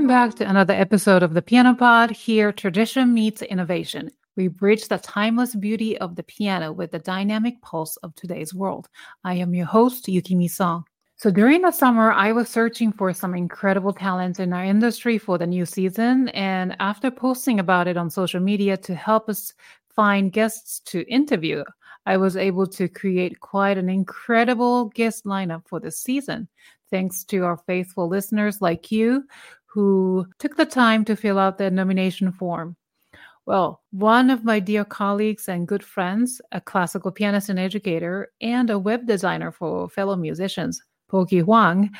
Welcome back to another episode of the Piano Pod. Here, tradition meets innovation. We bridge the timeless beauty of the piano with the dynamic pulse of today's world. I am your host, Yukimi Song. So during the summer, I was searching for some incredible talents in our industry for the new season. And after posting about it on social media to help us find guests to interview, I was able to create quite an incredible guest lineup for this season. Thanks to our faithful listeners like you who took the time to fill out the nomination form. Well, one of my dear colleagues and good friends, a classical pianist and educator, and a web designer for fellow musicians, Pokey Huang,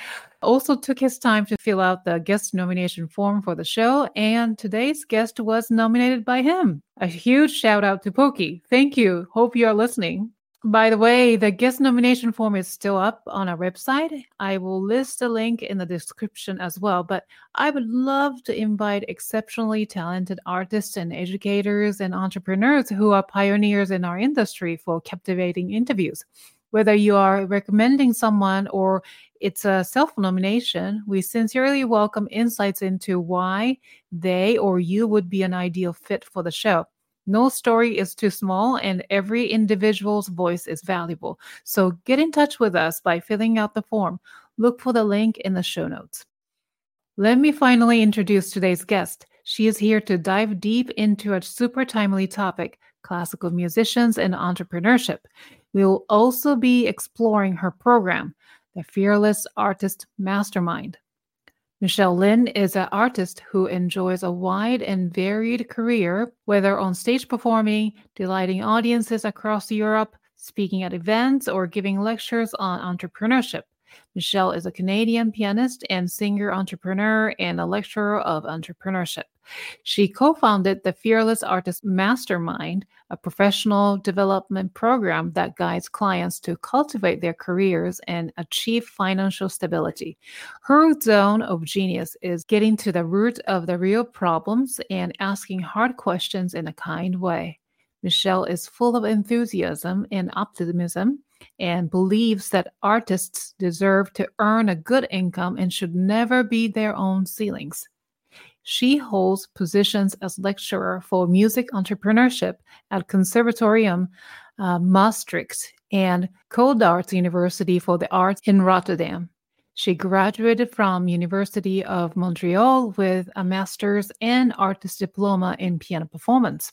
also took his time to fill out the guest nomination form for the show, and today's guest was nominated by him. A huge shout out to Pokey. Thank you. Hope you are listening. By the way, the guest nomination form is still up on our website. I will list a link in the description as well, but I would love to invite exceptionally talented artists and educators and entrepreneurs who are pioneers in our industry for captivating interviews. Whether you are recommending someone or it's a self nomination, we sincerely welcome insights into why they or you would be an ideal fit for the show. No story is too small, and every individual's voice is valuable. So get in touch with us by filling out the form. Look for the link in the show notes. Let me finally introduce today's guest. She is here to dive deep into a super timely topic classical musicians and entrepreneurship. We will also be exploring her program, the Fearless Artist Mastermind. Michelle Lynne is an artist who enjoys a wide and varied career, whether on stage performing, delighting audiences across Europe, speaking at events, or giving lectures on entrepreneurship. Michelle is a Canadian pianist and singer entrepreneur and a lecturer of entrepreneurship. She co founded the Fearless Artist Mastermind, a professional development program that guides clients to cultivate their careers and achieve financial stability. Her zone of genius is getting to the root of the real problems and asking hard questions in a kind way. Michelle is full of enthusiasm and optimism and believes that artists deserve to earn a good income and should never be their own ceilings. She holds positions as lecturer for music entrepreneurship at Conservatorium uh, Maastricht and Codarts University for the Arts in Rotterdam. She graduated from University of Montreal with a master's and artist diploma in piano performance.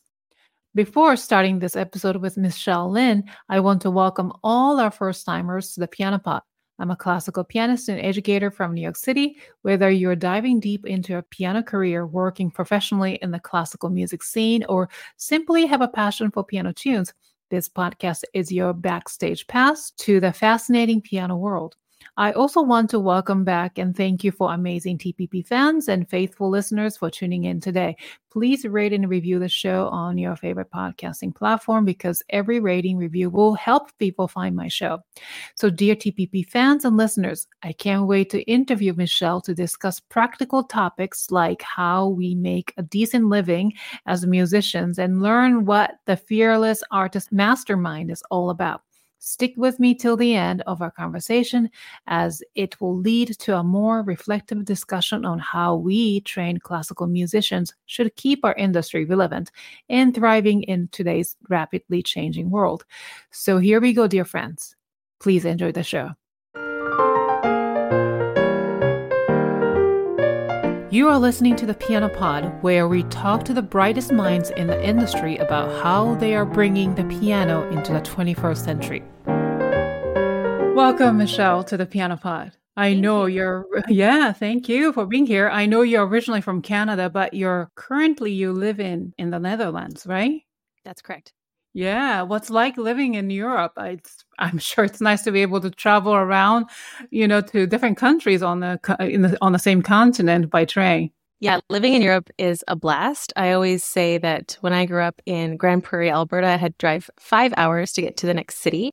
Before starting this episode with Michelle Lynne, I want to welcome all our first timers to the Piano Pod. I'm a classical pianist and educator from New York City. Whether you're diving deep into a piano career, working professionally in the classical music scene, or simply have a passion for piano tunes, this podcast is your backstage pass to the fascinating piano world. I also want to welcome back and thank you for amazing TPP fans and faithful listeners for tuning in today. Please rate and review the show on your favorite podcasting platform because every rating review will help people find my show. So, dear TPP fans and listeners, I can't wait to interview Michelle to discuss practical topics like how we make a decent living as musicians and learn what the Fearless Artist Mastermind is all about. Stick with me till the end of our conversation, as it will lead to a more reflective discussion on how we trained classical musicians should keep our industry relevant and thriving in today's rapidly changing world. So, here we go, dear friends. Please enjoy the show. You are listening to the Piano Pod, where we talk to the brightest minds in the industry about how they are bringing the piano into the 21st century. Welcome, Michelle, to the Piano Pod. I thank know you. are yeah, thank you for being here. I know you're originally from Canada, but you're currently you live in in the Netherlands, right? That's correct. Yeah, what's like living in Europe? It's, I'm sure it's nice to be able to travel around, you know, to different countries on the, the on the same continent by train. Yeah, living in Europe is a blast. I always say that when I grew up in Grand Prairie, Alberta, I had to drive five hours to get to the next city.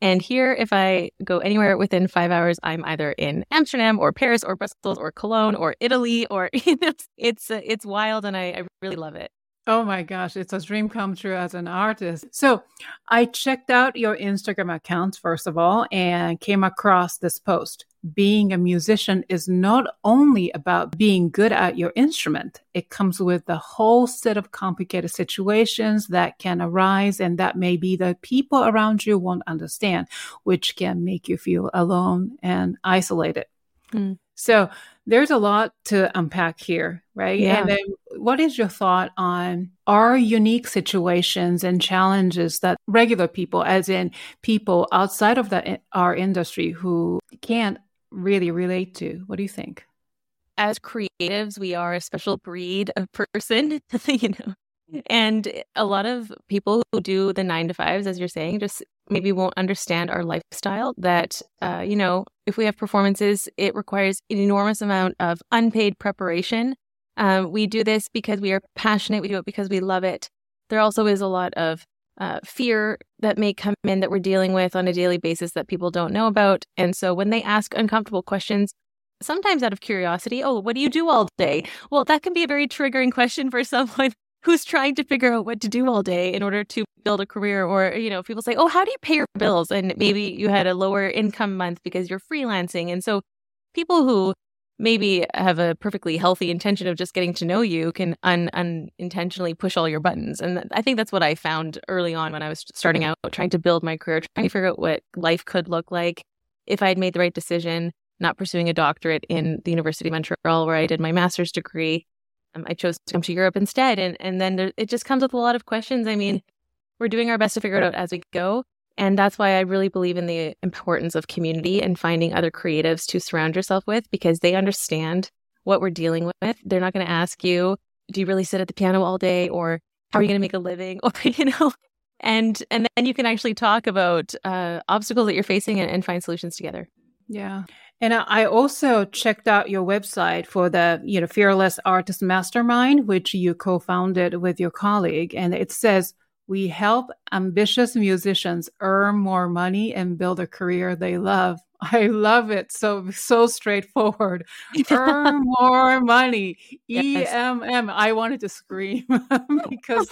And here, if I go anywhere within five hours, I'm either in Amsterdam or Paris or Brussels or Cologne or Italy or it's it's wild, and I, I really love it. Oh my gosh, it's a dream come true as an artist. So I checked out your Instagram accounts, first of all, and came across this post. being a musician is not only about being good at your instrument. It comes with a whole set of complicated situations that can arise and that maybe the people around you won't understand, which can make you feel alone and isolated. Mm. So there's a lot to unpack here, right? Yeah. And then what is your thought on our unique situations and challenges that regular people, as in people outside of the, our industry who can't really relate to? What do you think? As creatives, we are a special breed of person, you know. And a lot of people who do the nine to fives, as you're saying, just maybe won't understand our lifestyle. That, uh, you know, if we have performances, it requires an enormous amount of unpaid preparation. Um, we do this because we are passionate. We do it because we love it. There also is a lot of uh, fear that may come in that we're dealing with on a daily basis that people don't know about. And so when they ask uncomfortable questions, sometimes out of curiosity, oh, what do you do all day? Well, that can be a very triggering question for someone who's trying to figure out what to do all day in order to build a career. Or, you know, people say, oh, how do you pay your bills? And maybe you had a lower income month because you're freelancing. And so people who maybe have a perfectly healthy intention of just getting to know you can un- unintentionally push all your buttons. And I think that's what I found early on when I was starting out, trying to build my career, trying to figure out what life could look like if I had made the right decision, not pursuing a doctorate in the University of Montreal, where I did my master's degree. Um, I chose to come to Europe instead. And, and then there, it just comes with a lot of questions. I mean, we're doing our best to figure it out as we go. And that's why I really believe in the importance of community and finding other creatives to surround yourself with because they understand what we're dealing with. They're not going to ask you, do you really sit at the piano all day or how are you going to make a living or, you know, and, and then you can actually talk about uh, obstacles that you're facing and, and find solutions together. Yeah. And I also checked out your website for the, you know, Fearless Artist Mastermind, which you co-founded with your colleague. And it says, we help ambitious musicians earn more money and build a career they love. I love it. So so straightforward. earn more money. Yes. EMM. I wanted to scream because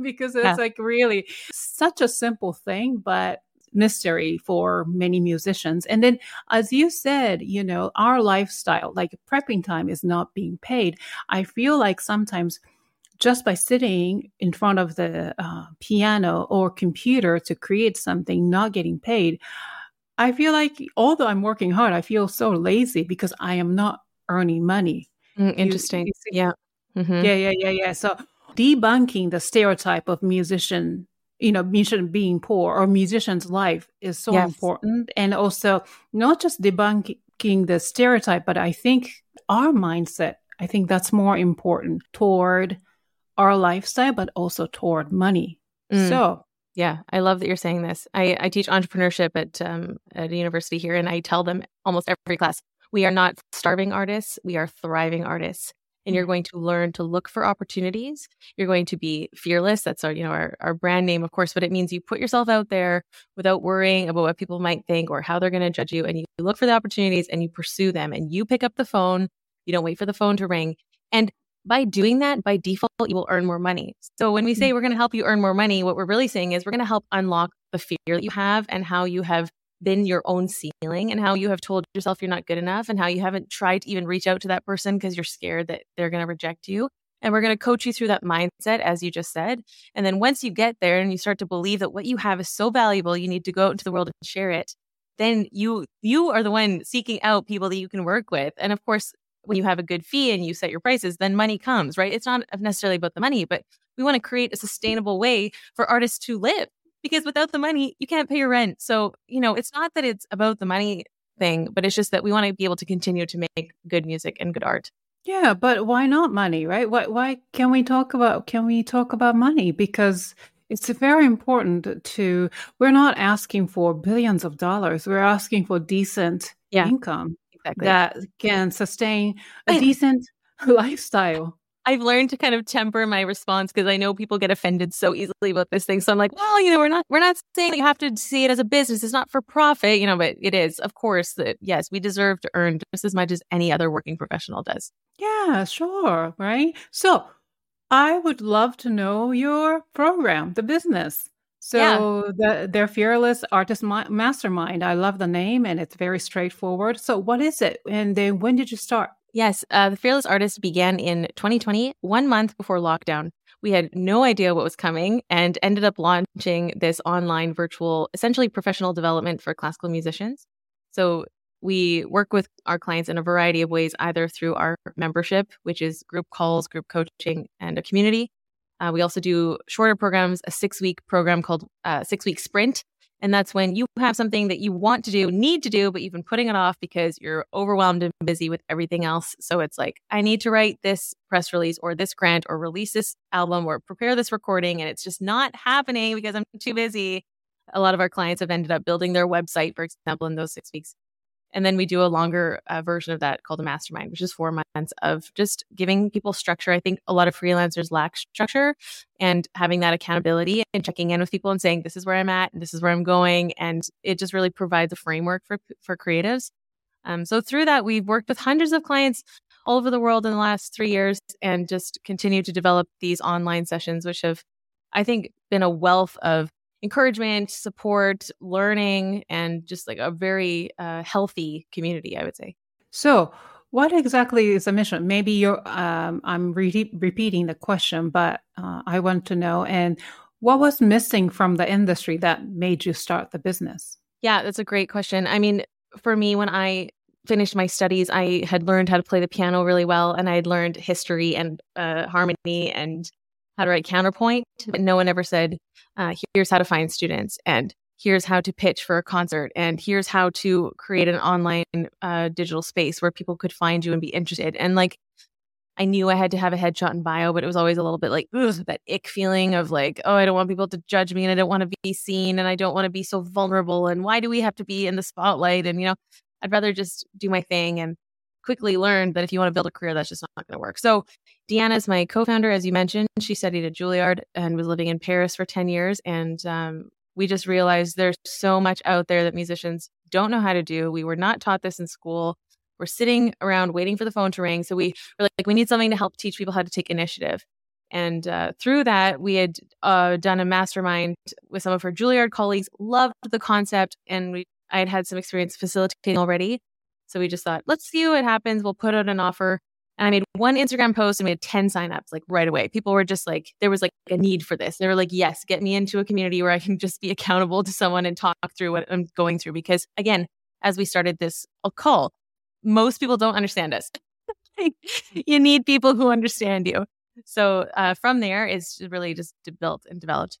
because it's yeah. like really such a simple thing, but mystery for many musicians. And then, as you said, you know, our lifestyle, like prepping time is not being paid. I feel like sometimes just by sitting in front of the uh, piano or computer to create something, not getting paid, I feel like although I'm working hard, I feel so lazy because I am not earning money. Mm, interesting. You, you yeah. Mm-hmm. Yeah, yeah, yeah, yeah. So debunking the stereotype of musician, you know, musician being poor or musician's life is so yes. important. And also not just debunking the stereotype, but I think our mindset, I think that's more important toward our lifestyle, but also toward money. Mm. So, yeah, I love that you're saying this. I, I teach entrepreneurship at um, at a university here, and I tell them almost every class we are not starving artists, we are thriving artists. And you're going to learn to look for opportunities. You're going to be fearless. That's our, you know, our, our brand name, of course, but it means you put yourself out there without worrying about what people might think or how they're going to judge you. And you look for the opportunities and you pursue them and you pick up the phone. You don't wait for the phone to ring. And by doing that, by default, you will earn more money. So when we say mm. we're going to help you earn more money, what we're really saying is we're going to help unlock the fear that you have and how you have been your own ceiling and how you have told yourself you're not good enough and how you haven't tried to even reach out to that person because you're scared that they're going to reject you. And we're going to coach you through that mindset, as you just said. And then once you get there and you start to believe that what you have is so valuable, you need to go out into the world and share it. Then you you are the one seeking out people that you can work with. And of course, when you have a good fee and you set your prices, then money comes, right? It's not necessarily about the money, but we want to create a sustainable way for artists to live because without the money, you can't pay your rent. So, you know, it's not that it's about the money thing, but it's just that we want to be able to continue to make good music and good art. Yeah, but why not money, right? Why why can we talk about can we talk about money because it's very important to we're not asking for billions of dollars. We're asking for decent yeah. income exactly. that can sustain a decent lifestyle. I've learned to kind of temper my response because I know people get offended so easily about this thing. So I'm like, well, you know, we're not we're not saying that you have to see it as a business. It's not for profit, you know, but it is, of course, that yes, we deserve to earn just as much as any other working professional does. Yeah, sure, right? So I would love to know your program, the business. So yeah. the, their fearless artist mastermind. I love the name, and it's very straightforward. So what is it, and then when did you start? Yes, uh, the fearless artist began in 2020, one month before lockdown. We had no idea what was coming and ended up launching this online virtual, essentially professional development for classical musicians. So we work with our clients in a variety of ways, either through our membership, which is group calls, group coaching, and a community. Uh, we also do shorter programs, a six week program called uh, Six Week Sprint. And that's when you have something that you want to do, need to do, but you've been putting it off because you're overwhelmed and busy with everything else. So it's like, I need to write this press release or this grant or release this album or prepare this recording. And it's just not happening because I'm too busy. A lot of our clients have ended up building their website, for example, in those six weeks. And then we do a longer uh, version of that called a mastermind, which is four months of just giving people structure. I think a lot of freelancers lack structure and having that accountability and checking in with people and saying, this is where I'm at and this is where I'm going. And it just really provides a framework for, for creatives. Um, so through that, we've worked with hundreds of clients all over the world in the last three years and just continue to develop these online sessions, which have, I think, been a wealth of encouragement, support, learning, and just like a very uh, healthy community, I would say. So, what exactly is the mission? Maybe you're, um, I'm re- repeating the question, but uh, I want to know. And what was missing from the industry that made you start the business? Yeah, that's a great question. I mean, for me, when I finished my studies, I had learned how to play the piano really well, and I had learned history and uh, harmony and how to write counterpoint, but no one ever said, uh, here's how to find students and here's how to pitch for a concert and here's how to create an online uh, digital space where people could find you and be interested. And like, I knew I had to have a headshot and bio, but it was always a little bit like that ick feeling of like, oh, I don't want people to judge me and I don't want to be seen and I don't want to be so vulnerable. And why do we have to be in the spotlight? And, you know, I'd rather just do my thing and quickly learned that if you want to build a career, that's just not going to work. So, Deanna is my co founder, as you mentioned. She studied at Juilliard and was living in Paris for 10 years. And um, we just realized there's so much out there that musicians don't know how to do. We were not taught this in school. We're sitting around waiting for the phone to ring. So, we were like, we need something to help teach people how to take initiative. And uh, through that, we had uh, done a mastermind with some of her Juilliard colleagues, loved the concept, and we I had had some experience facilitating already. So we just thought, let's see what happens. We'll put out an offer. And I made one Instagram post and we had 10 signups like right away. People were just like, there was like a need for this. They were like, yes, get me into a community where I can just be accountable to someone and talk through what I'm going through. Because again, as we started this call, most people don't understand us. you need people who understand you. So uh, from there, it's really just built and developed.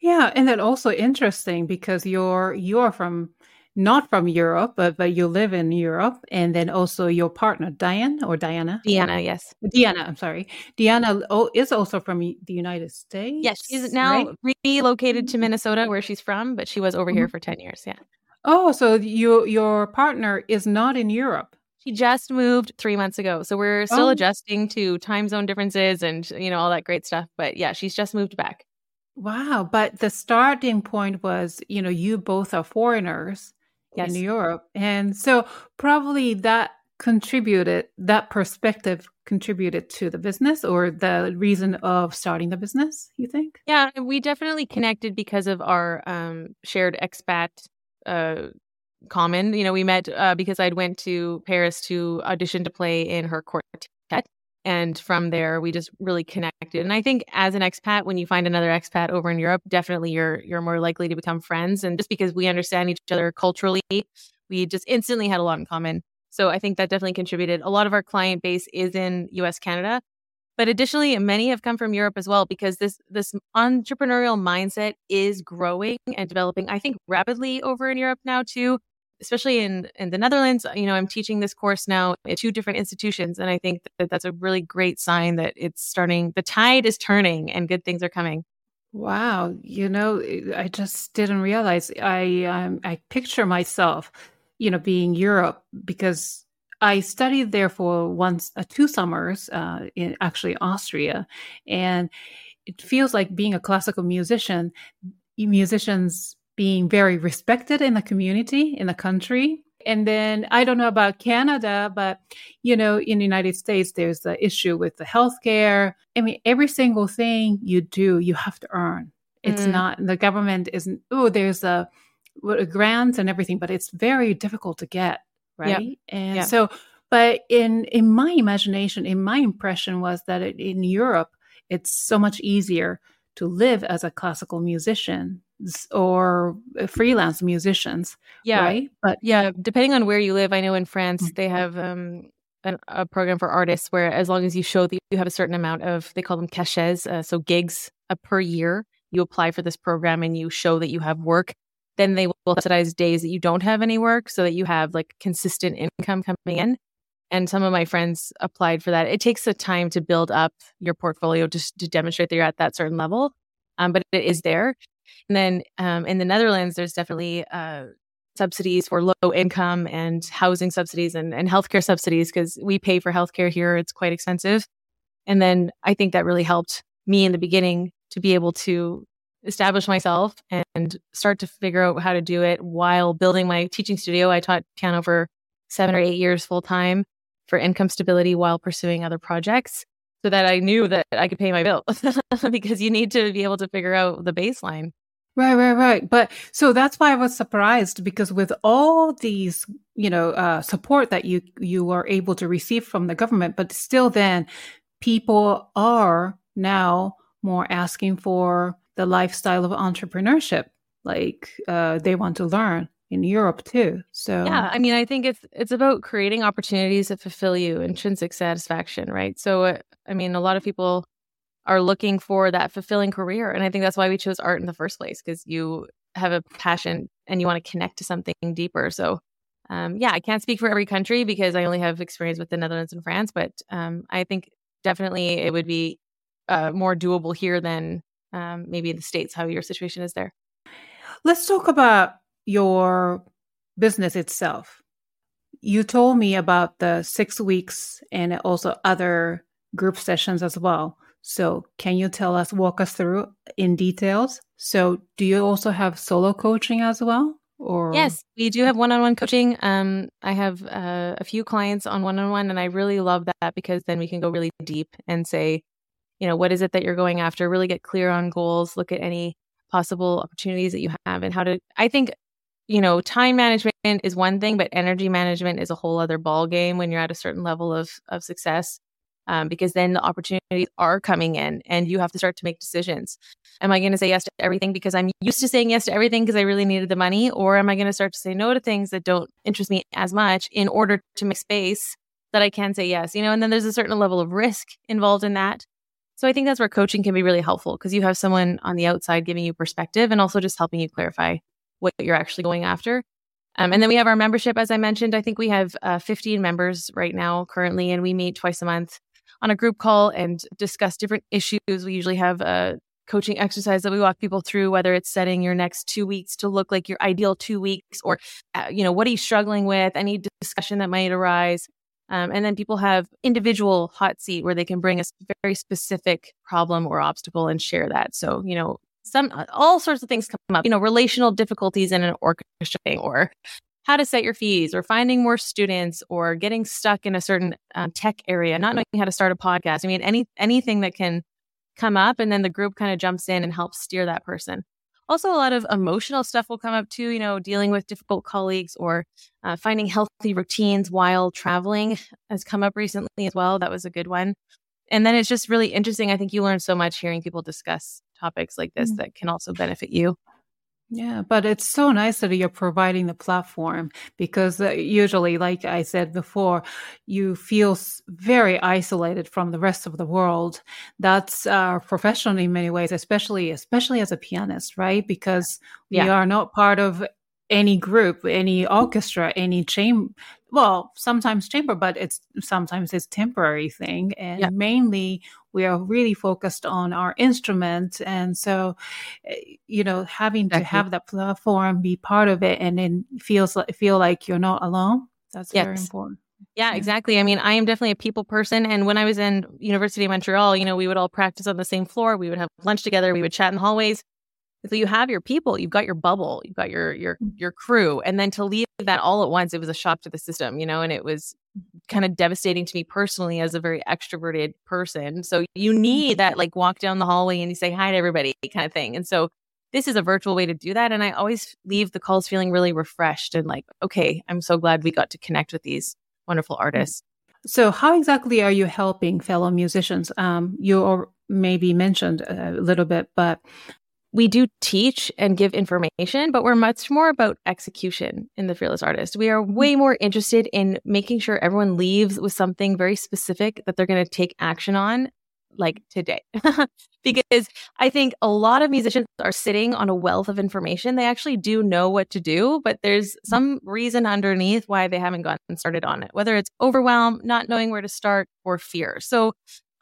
Yeah, and then also interesting because you're you're from not from Europe, but but you live in Europe, and then also your partner Diane or Diana. Diana, yes. Diana, I'm sorry. Diana is also from the United States. Yes, she's now right? relocated to Minnesota, where she's from, but she was over mm-hmm. here for ten years. Yeah. Oh, so you your partner is not in Europe. She just moved three months ago, so we're still oh. adjusting to time zone differences and you know all that great stuff. But yeah, she's just moved back. Wow, but the starting point was, you know, you both are foreigners yes. in Europe. And so probably that contributed, that perspective contributed to the business or the reason of starting the business, you think? Yeah, we definitely connected because of our um, shared expat uh, common. You know, we met uh, because I'd went to Paris to audition to play in her quartet and from there we just really connected. And i think as an expat when you find another expat over in europe definitely you're you're more likely to become friends. And just because we understand each other culturally we just instantly had a lot in common. So i think that definitely contributed. A lot of our client base is in us canada. But additionally many have come from europe as well because this this entrepreneurial mindset is growing and developing i think rapidly over in europe now too especially in in the Netherlands, you know, I'm teaching this course now at two different institutions, and I think that that's a really great sign that it's starting. The tide is turning, and good things are coming. Wow, you know, I just didn't realize. I um, I picture myself, you know, being Europe because I studied there for once, uh, two summers, uh, in actually Austria, and it feels like being a classical musician. Musicians being very respected in the community, in the country. And then I don't know about Canada, but you know, in the United States, there's the issue with the healthcare. I mean, every single thing you do, you have to earn. It's mm. not the government isn't. Oh, there's a, a grant and everything, but it's very difficult to get right. And so, but in in my imagination, in my impression was that it, in Europe, it's so much easier to live as a classical musician or freelance musicians. Yeah. Right. But yeah, depending on where you live, I know in France mm-hmm. they have um, an, a program for artists where as long as you show that you have a certain amount of, they call them cachets, uh, so gigs uh, per year, you apply for this program and you show that you have work. Then they will subsidize days that you don't have any work so that you have like consistent income coming in. And some of my friends applied for that. It takes a time to build up your portfolio just to demonstrate that you're at that certain level, um, but it is there. And then um, in the Netherlands, there's definitely uh, subsidies for low income and housing subsidies and, and healthcare subsidies because we pay for healthcare here. It's quite expensive. And then I think that really helped me in the beginning to be able to establish myself and start to figure out how to do it while building my teaching studio. I taught piano for seven or eight years full time for income stability while pursuing other projects so that I knew that I could pay my bill because you need to be able to figure out the baseline. Right, right, right. But so that's why I was surprised because with all these, you know, uh, support that you you were able to receive from the government, but still, then people are now more asking for the lifestyle of entrepreneurship. Like uh, they want to learn in Europe too. So yeah, I mean, I think it's it's about creating opportunities that fulfill you, intrinsic satisfaction, right? So, uh, I mean, a lot of people are looking for that fulfilling career. And I think that's why we chose art in the first place, because you have a passion and you want to connect to something deeper. So, um, yeah, I can't speak for every country because I only have experience with the Netherlands and France, but um, I think definitely it would be uh, more doable here than um, maybe in the States, how your situation is there. Let's talk about your business itself. You told me about the six weeks and also other group sessions as well. So, can you tell us, walk us through in details? So, do you also have solo coaching as well? Or yes, we do have one-on-one coaching. Um, I have uh, a few clients on one-on-one, and I really love that because then we can go really deep and say, you know, what is it that you're going after? Really get clear on goals. Look at any possible opportunities that you have, and how to. I think you know, time management is one thing, but energy management is a whole other ball game when you're at a certain level of of success um, because then the opportunities are coming in and you have to start to make decisions. Am I going to say yes to everything because I'm used to saying yes to everything because I really needed the money? Or am I going to start to say no to things that don't interest me as much in order to make space that I can say yes? You know, and then there's a certain level of risk involved in that. So I think that's where coaching can be really helpful because you have someone on the outside giving you perspective and also just helping you clarify what you're actually going after. Um, and then we have our membership, as I mentioned. I think we have uh, 15 members right now currently, and we meet twice a month on a group call and discuss different issues. We usually have a coaching exercise that we walk people through, whether it's setting your next two weeks to look like your ideal two weeks or, uh, you know, what are you struggling with, any discussion that might arise. Um, and then people have individual hot seat where they can bring a very specific problem or obstacle and share that. So, you know, some all sorts of things come up, you know, relational difficulties in an orchestra or how to set your fees or finding more students or getting stuck in a certain um, tech area, not knowing how to start a podcast. I mean, any anything that can come up and then the group kind of jumps in and helps steer that person. Also, a lot of emotional stuff will come up too, you know, dealing with difficult colleagues or uh, finding healthy routines while traveling has come up recently as well. That was a good one. And then it's just really interesting. I think you learn so much hearing people discuss topics like this mm-hmm. that can also benefit you. Yeah, but it's so nice that you're providing the platform because uh, usually, like I said before, you feel very isolated from the rest of the world. That's our profession in many ways, especially especially as a pianist, right? Because yeah. we are not part of any group, any orchestra, any chamber. Well, sometimes chamber, but it's sometimes it's temporary thing, and yeah. mainly we are really focused on our instrument, and so eh, you know having exactly. to have that platform be part of it, and then feels like feel like you're not alone. That's yes. very important. Yeah, exactly. I mean, I am definitely a people person. And when I was in University of Montreal, you know, we would all practice on the same floor. We would have lunch together. We would chat in the hallways So you have your people, you've got your bubble, you've got your your Mm. your crew, and then to leave that all at once, it was a shock to the system, you know, and it was kind of devastating to me personally as a very extroverted person. So you need that like walk down the hallway and you say hi to everybody kind of thing. And so this is a virtual way to do that. And I always leave the calls feeling really refreshed and like, okay, I'm so glad we got to connect with these wonderful artists. So, how exactly are you helping fellow musicians? Um, you maybe mentioned a little bit, but we do teach and give information, but we're much more about execution in the Fearless Artist. We are way more interested in making sure everyone leaves with something very specific that they're going to take action on, like today. because I think a lot of musicians are sitting on a wealth of information. They actually do know what to do, but there's some reason underneath why they haven't gotten started on it, whether it's overwhelm, not knowing where to start, or fear. So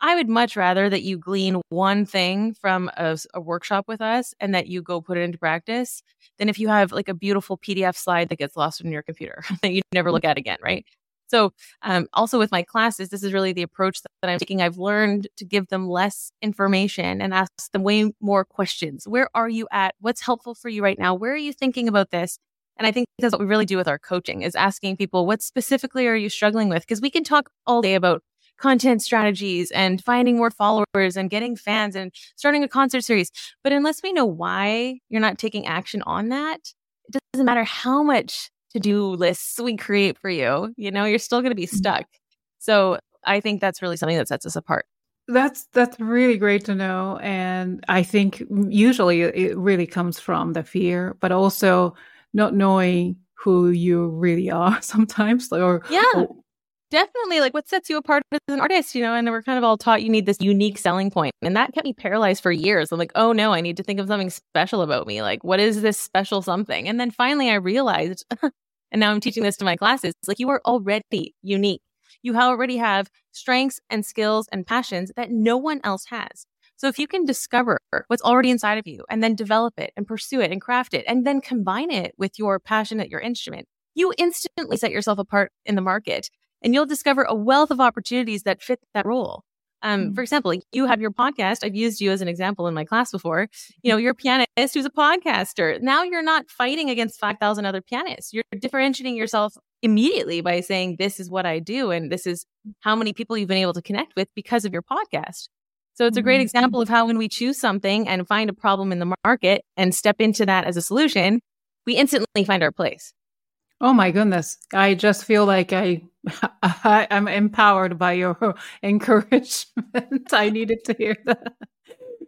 I would much rather that you glean one thing from a, a, workshop with us and that you go put it into practice than if you have like a beautiful PDF slide that gets lost in your computer that you never look at again, right? So, um, also with my classes, this is really the approach that, that I'm taking. I've learned to give them less information and ask them way more questions. Where are you at? What's helpful for you right now? Where are you thinking about this? And I think that's what we really do with our coaching is asking people, what specifically are you struggling with? Because we can talk all day about content strategies and finding more followers and getting fans and starting a concert series. But unless we know why you're not taking action on that, it doesn't matter how much to do lists we create for you, you know, you're still going to be mm-hmm. stuck. So I think that's really something that sets us apart. That's that's really great to know, and I think usually it really comes from the fear, but also not knowing who you really are sometimes, or yeah, or, definitely like what sets you apart as an artist, you know, and we're kind of all taught you need this unique selling point. And that kept me paralyzed for years. I'm like, oh no, I need to think of something special about me. Like, what is this special something? And then finally I realized, and now I'm teaching this to my classes, like you are already unique. You already have strengths and skills and passions that no one else has. So if you can discover what's already inside of you and then develop it and pursue it and craft it and then combine it with your passion at your instrument, you instantly set yourself apart in the market and you'll discover a wealth of opportunities that fit that role. Um, mm-hmm. For example, like you have your podcast. I've used you as an example in my class before. You know, you're a pianist who's a podcaster. Now you're not fighting against 5,000 other pianists. You're differentiating yourself immediately by saying, this is what I do. And this is how many people you've been able to connect with because of your podcast. So it's a great example of how when we choose something and find a problem in the market and step into that as a solution, we instantly find our place. Oh my goodness. I just feel like I, I am empowered by your encouragement. I needed to hear that.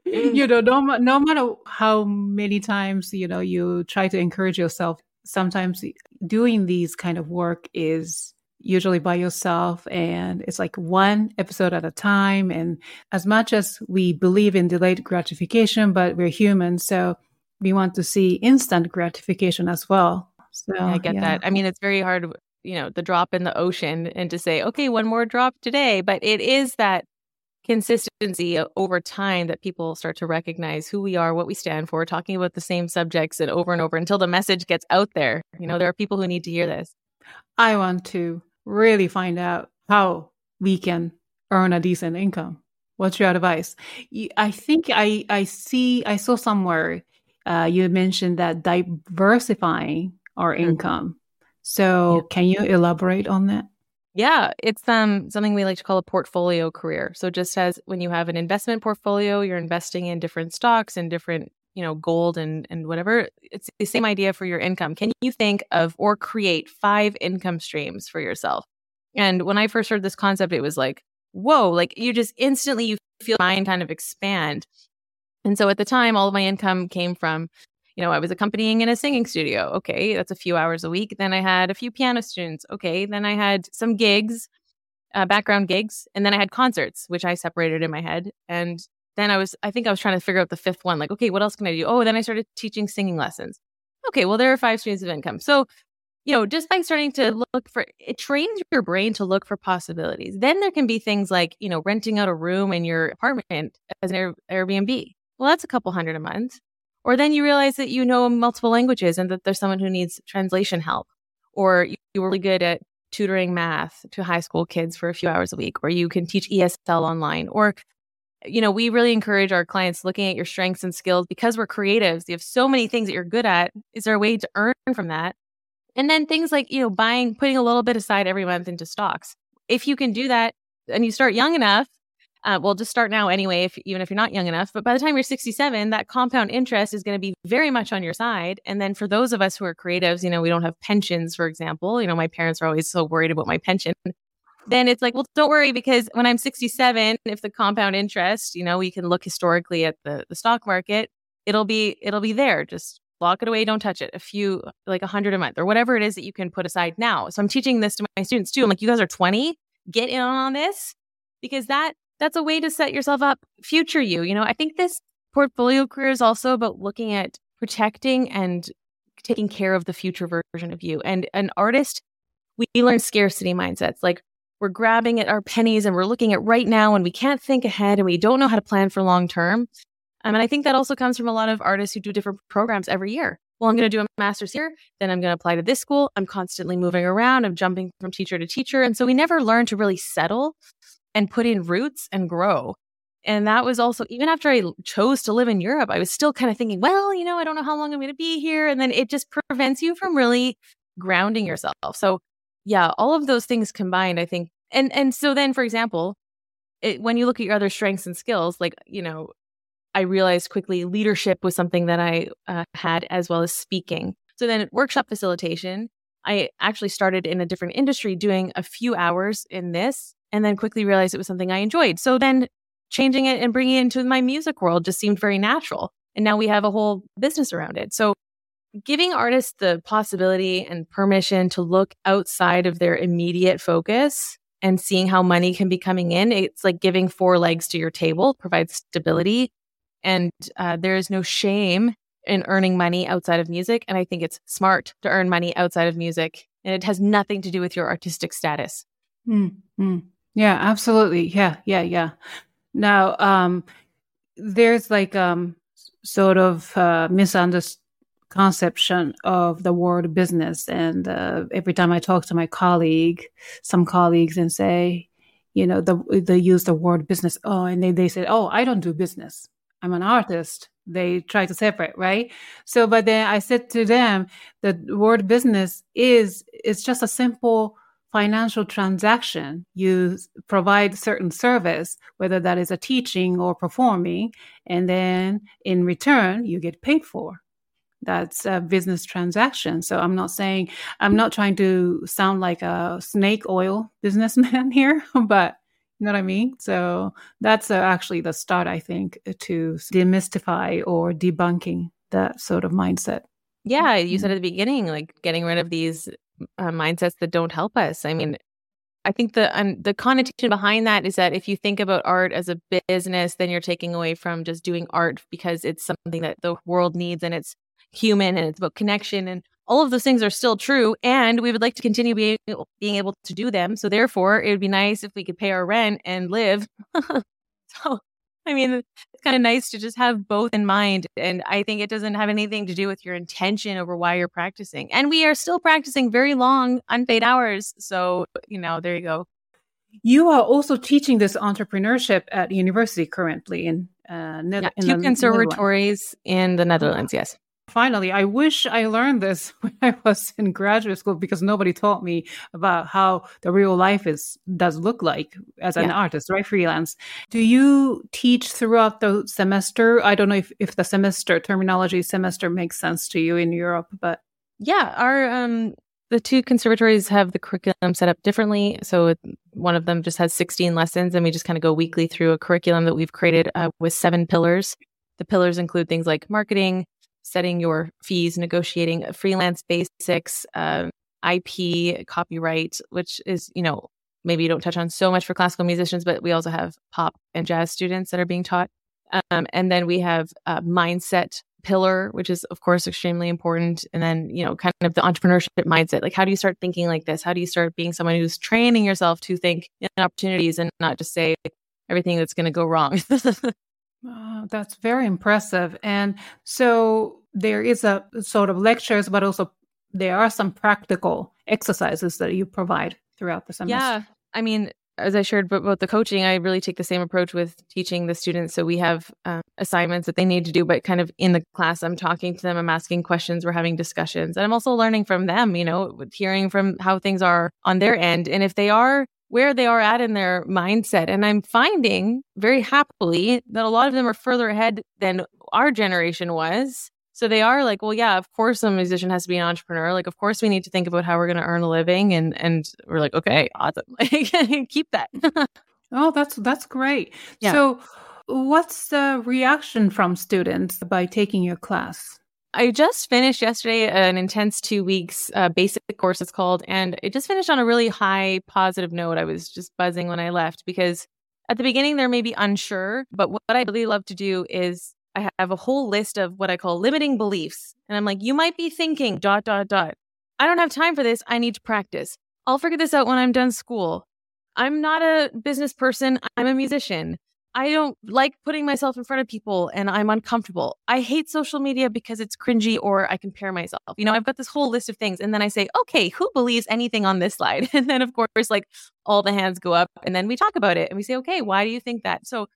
you know, no, no matter how many times, you know, you try to encourage yourself, sometimes doing these kind of work is usually by yourself and it's like one episode at a time and as much as we believe in delayed gratification but we're human so we want to see instant gratification as well so i get yeah. that i mean it's very hard you know the drop in the ocean and to say okay one more drop today but it is that consistency over time that people start to recognize who we are what we stand for talking about the same subjects and over and over until the message gets out there you know there are people who need to hear this I want to really find out how we can earn a decent income. What's your advice? I think I, I see, I saw somewhere uh, you mentioned that diversifying our mm-hmm. income. So yeah. can you elaborate on that? Yeah, it's um something we like to call a portfolio career. So just as when you have an investment portfolio, you're investing in different stocks and different you know gold and and whatever it's the same idea for your income can you think of or create five income streams for yourself and when i first heard this concept it was like whoa like you just instantly you feel mind kind of expand and so at the time all of my income came from you know i was accompanying in a singing studio okay that's a few hours a week then i had a few piano students okay then i had some gigs uh, background gigs and then i had concerts which i separated in my head and then I was, I think I was trying to figure out the fifth one. Like, okay, what else can I do? Oh, then I started teaching singing lessons. Okay, well, there are five streams of income. So, you know, just by starting to look for it trains your brain to look for possibilities. Then there can be things like, you know, renting out a room in your apartment as an Airbnb. Well, that's a couple hundred a month. Or then you realize that you know multiple languages and that there's someone who needs translation help. Or you, were really good at tutoring math to high school kids for a few hours a week, or you can teach ESL online, or you know, we really encourage our clients looking at your strengths and skills because we're creatives. You have so many things that you're good at. Is there a way to earn from that? And then things like, you know, buying, putting a little bit aside every month into stocks. If you can do that and you start young enough, uh, well, just start now anyway, if, even if you're not young enough. But by the time you're 67, that compound interest is going to be very much on your side. And then for those of us who are creatives, you know, we don't have pensions, for example. You know, my parents are always so worried about my pension. Then it's like, well, don't worry because when I'm 67, if the compound interest, you know, we can look historically at the, the stock market, it'll be it'll be there. Just lock it away, don't touch it. A few like a hundred a month or whatever it is that you can put aside now. So I'm teaching this to my students too. I'm like, you guys are 20, get in on this because that that's a way to set yourself up future you. You know, I think this portfolio career is also about looking at protecting and taking care of the future version of you. And an artist, we learn scarcity mindsets. Like we're grabbing at our pennies and we're looking at right now and we can't think ahead and we don't know how to plan for long term. Um, and I think that also comes from a lot of artists who do different programs every year. Well, I'm going to do a master's here, then I'm going to apply to this school. I'm constantly moving around, I'm jumping from teacher to teacher. And so we never learn to really settle and put in roots and grow. And that was also, even after I chose to live in Europe, I was still kind of thinking, well, you know, I don't know how long I'm going to be here. And then it just prevents you from really grounding yourself. So, yeah, all of those things combined, I think. And, and so then, for example, it, when you look at your other strengths and skills, like, you know, I realized quickly leadership was something that I uh, had as well as speaking. So then workshop facilitation, I actually started in a different industry doing a few hours in this and then quickly realized it was something I enjoyed. So then changing it and bringing it into my music world just seemed very natural. And now we have a whole business around it. So giving artists the possibility and permission to look outside of their immediate focus and seeing how money can be coming in, it's like giving four legs to your table, provides stability. And uh, there is no shame in earning money outside of music. And I think it's smart to earn money outside of music. And it has nothing to do with your artistic status. Mm-hmm. Yeah, absolutely. Yeah, yeah, yeah. Now, um, there's like um sort of uh, misconception of the word business, and uh, every time I talk to my colleague, some colleagues, and say, you know, the, they use the word business. Oh, and they they say, oh, I don't do business. I'm an artist. They try to separate, right? So, but then I said to them, the word business is it's just a simple financial transaction, you provide certain service, whether that is a teaching or performing, and then in return, you get paid for. That's a business transaction. So I'm not saying, I'm not trying to sound like a snake oil businessman here, but you know what I mean? So that's uh, actually the start, I think, to demystify or debunking that sort of mindset. Yeah, you said mm-hmm. at the beginning, like getting rid of these uh, mindsets that don't help us. I mean, I think the um, the connotation behind that is that if you think about art as a business, then you're taking away from just doing art because it's something that the world needs and it's human and it's about connection and all of those things are still true and we would like to continue being being able to do them. So therefore, it would be nice if we could pay our rent and live. so I mean, it's kind of nice to just have both in mind. And I think it doesn't have anything to do with your intention over why you're practicing. And we are still practicing very long, unpaid hours. So, you know, there you go. You are also teaching this entrepreneurship at university currently in, uh, yeah, in two conservatories in the Netherlands. Yes finally, I wish I learned this when I was in graduate school because nobody taught me about how the real life is does look like as an yeah. artist, right? Freelance. Do you teach throughout the semester? I don't know if, if the semester terminology semester makes sense to you in Europe, but yeah, our um the two conservatories have the curriculum set up differently. So one of them just has 16 lessons, and we just kind of go weekly through a curriculum that we've created uh, with seven pillars. The pillars include things like marketing, setting your fees, negotiating freelance basics, uh, IP, copyright, which is, you know, maybe you don't touch on so much for classical musicians, but we also have pop and jazz students that are being taught. Um, and then we have a mindset pillar, which is, of course, extremely important. And then, you know, kind of the entrepreneurship mindset. Like, how do you start thinking like this? How do you start being someone who's training yourself to think in opportunities and not just say everything that's going to go wrong? Oh, that's very impressive. And so there is a sort of lectures, but also there are some practical exercises that you provide throughout the semester. Yeah. I mean, as I shared about the coaching, I really take the same approach with teaching the students. So we have uh, assignments that they need to do, but kind of in the class, I'm talking to them, I'm asking questions, we're having discussions, and I'm also learning from them, you know, hearing from how things are on their end. And if they are where they are at in their mindset. And I'm finding very happily that a lot of them are further ahead than our generation was. So they are like, well, yeah, of course a musician has to be an entrepreneur. Like, of course we need to think about how we're going to earn a living. And and we're like, okay, awesome. Keep that. oh, that's that's great. Yeah. So what's the reaction from students by taking your class? I just finished yesterday an intense two weeks uh, basic course, it's called, and it just finished on a really high positive note. I was just buzzing when I left because at the beginning they're maybe unsure, but what I really love to do is I have a whole list of what I call limiting beliefs. And I'm like, you might be thinking dot, dot, dot. I don't have time for this. I need to practice. I'll figure this out when I'm done school. I'm not a business person. I'm a musician. I don't like putting myself in front of people and I'm uncomfortable. I hate social media because it's cringy or I compare myself. You know, I've got this whole list of things. And then I say, okay, who believes anything on this slide? And then, of course, like all the hands go up and then we talk about it and we say, okay, why do you think that? So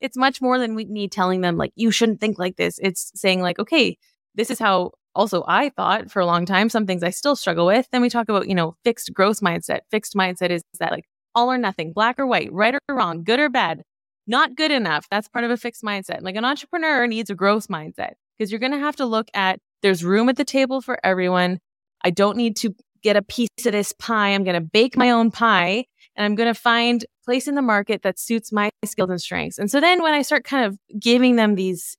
it's much more than we need telling them, like, you shouldn't think like this. It's saying, like, okay, this is how also I thought for a long time, some things I still struggle with. Then we talk about, you know, fixed growth mindset. Fixed mindset is that like all or nothing, black or white, right or wrong, good or bad not good enough. That's part of a fixed mindset. Like an entrepreneur needs a growth mindset because you're going to have to look at there's room at the table for everyone. I don't need to get a piece of this pie. I'm going to bake my own pie and I'm going to find place in the market that suits my skills and strengths. And so then when I start kind of giving them these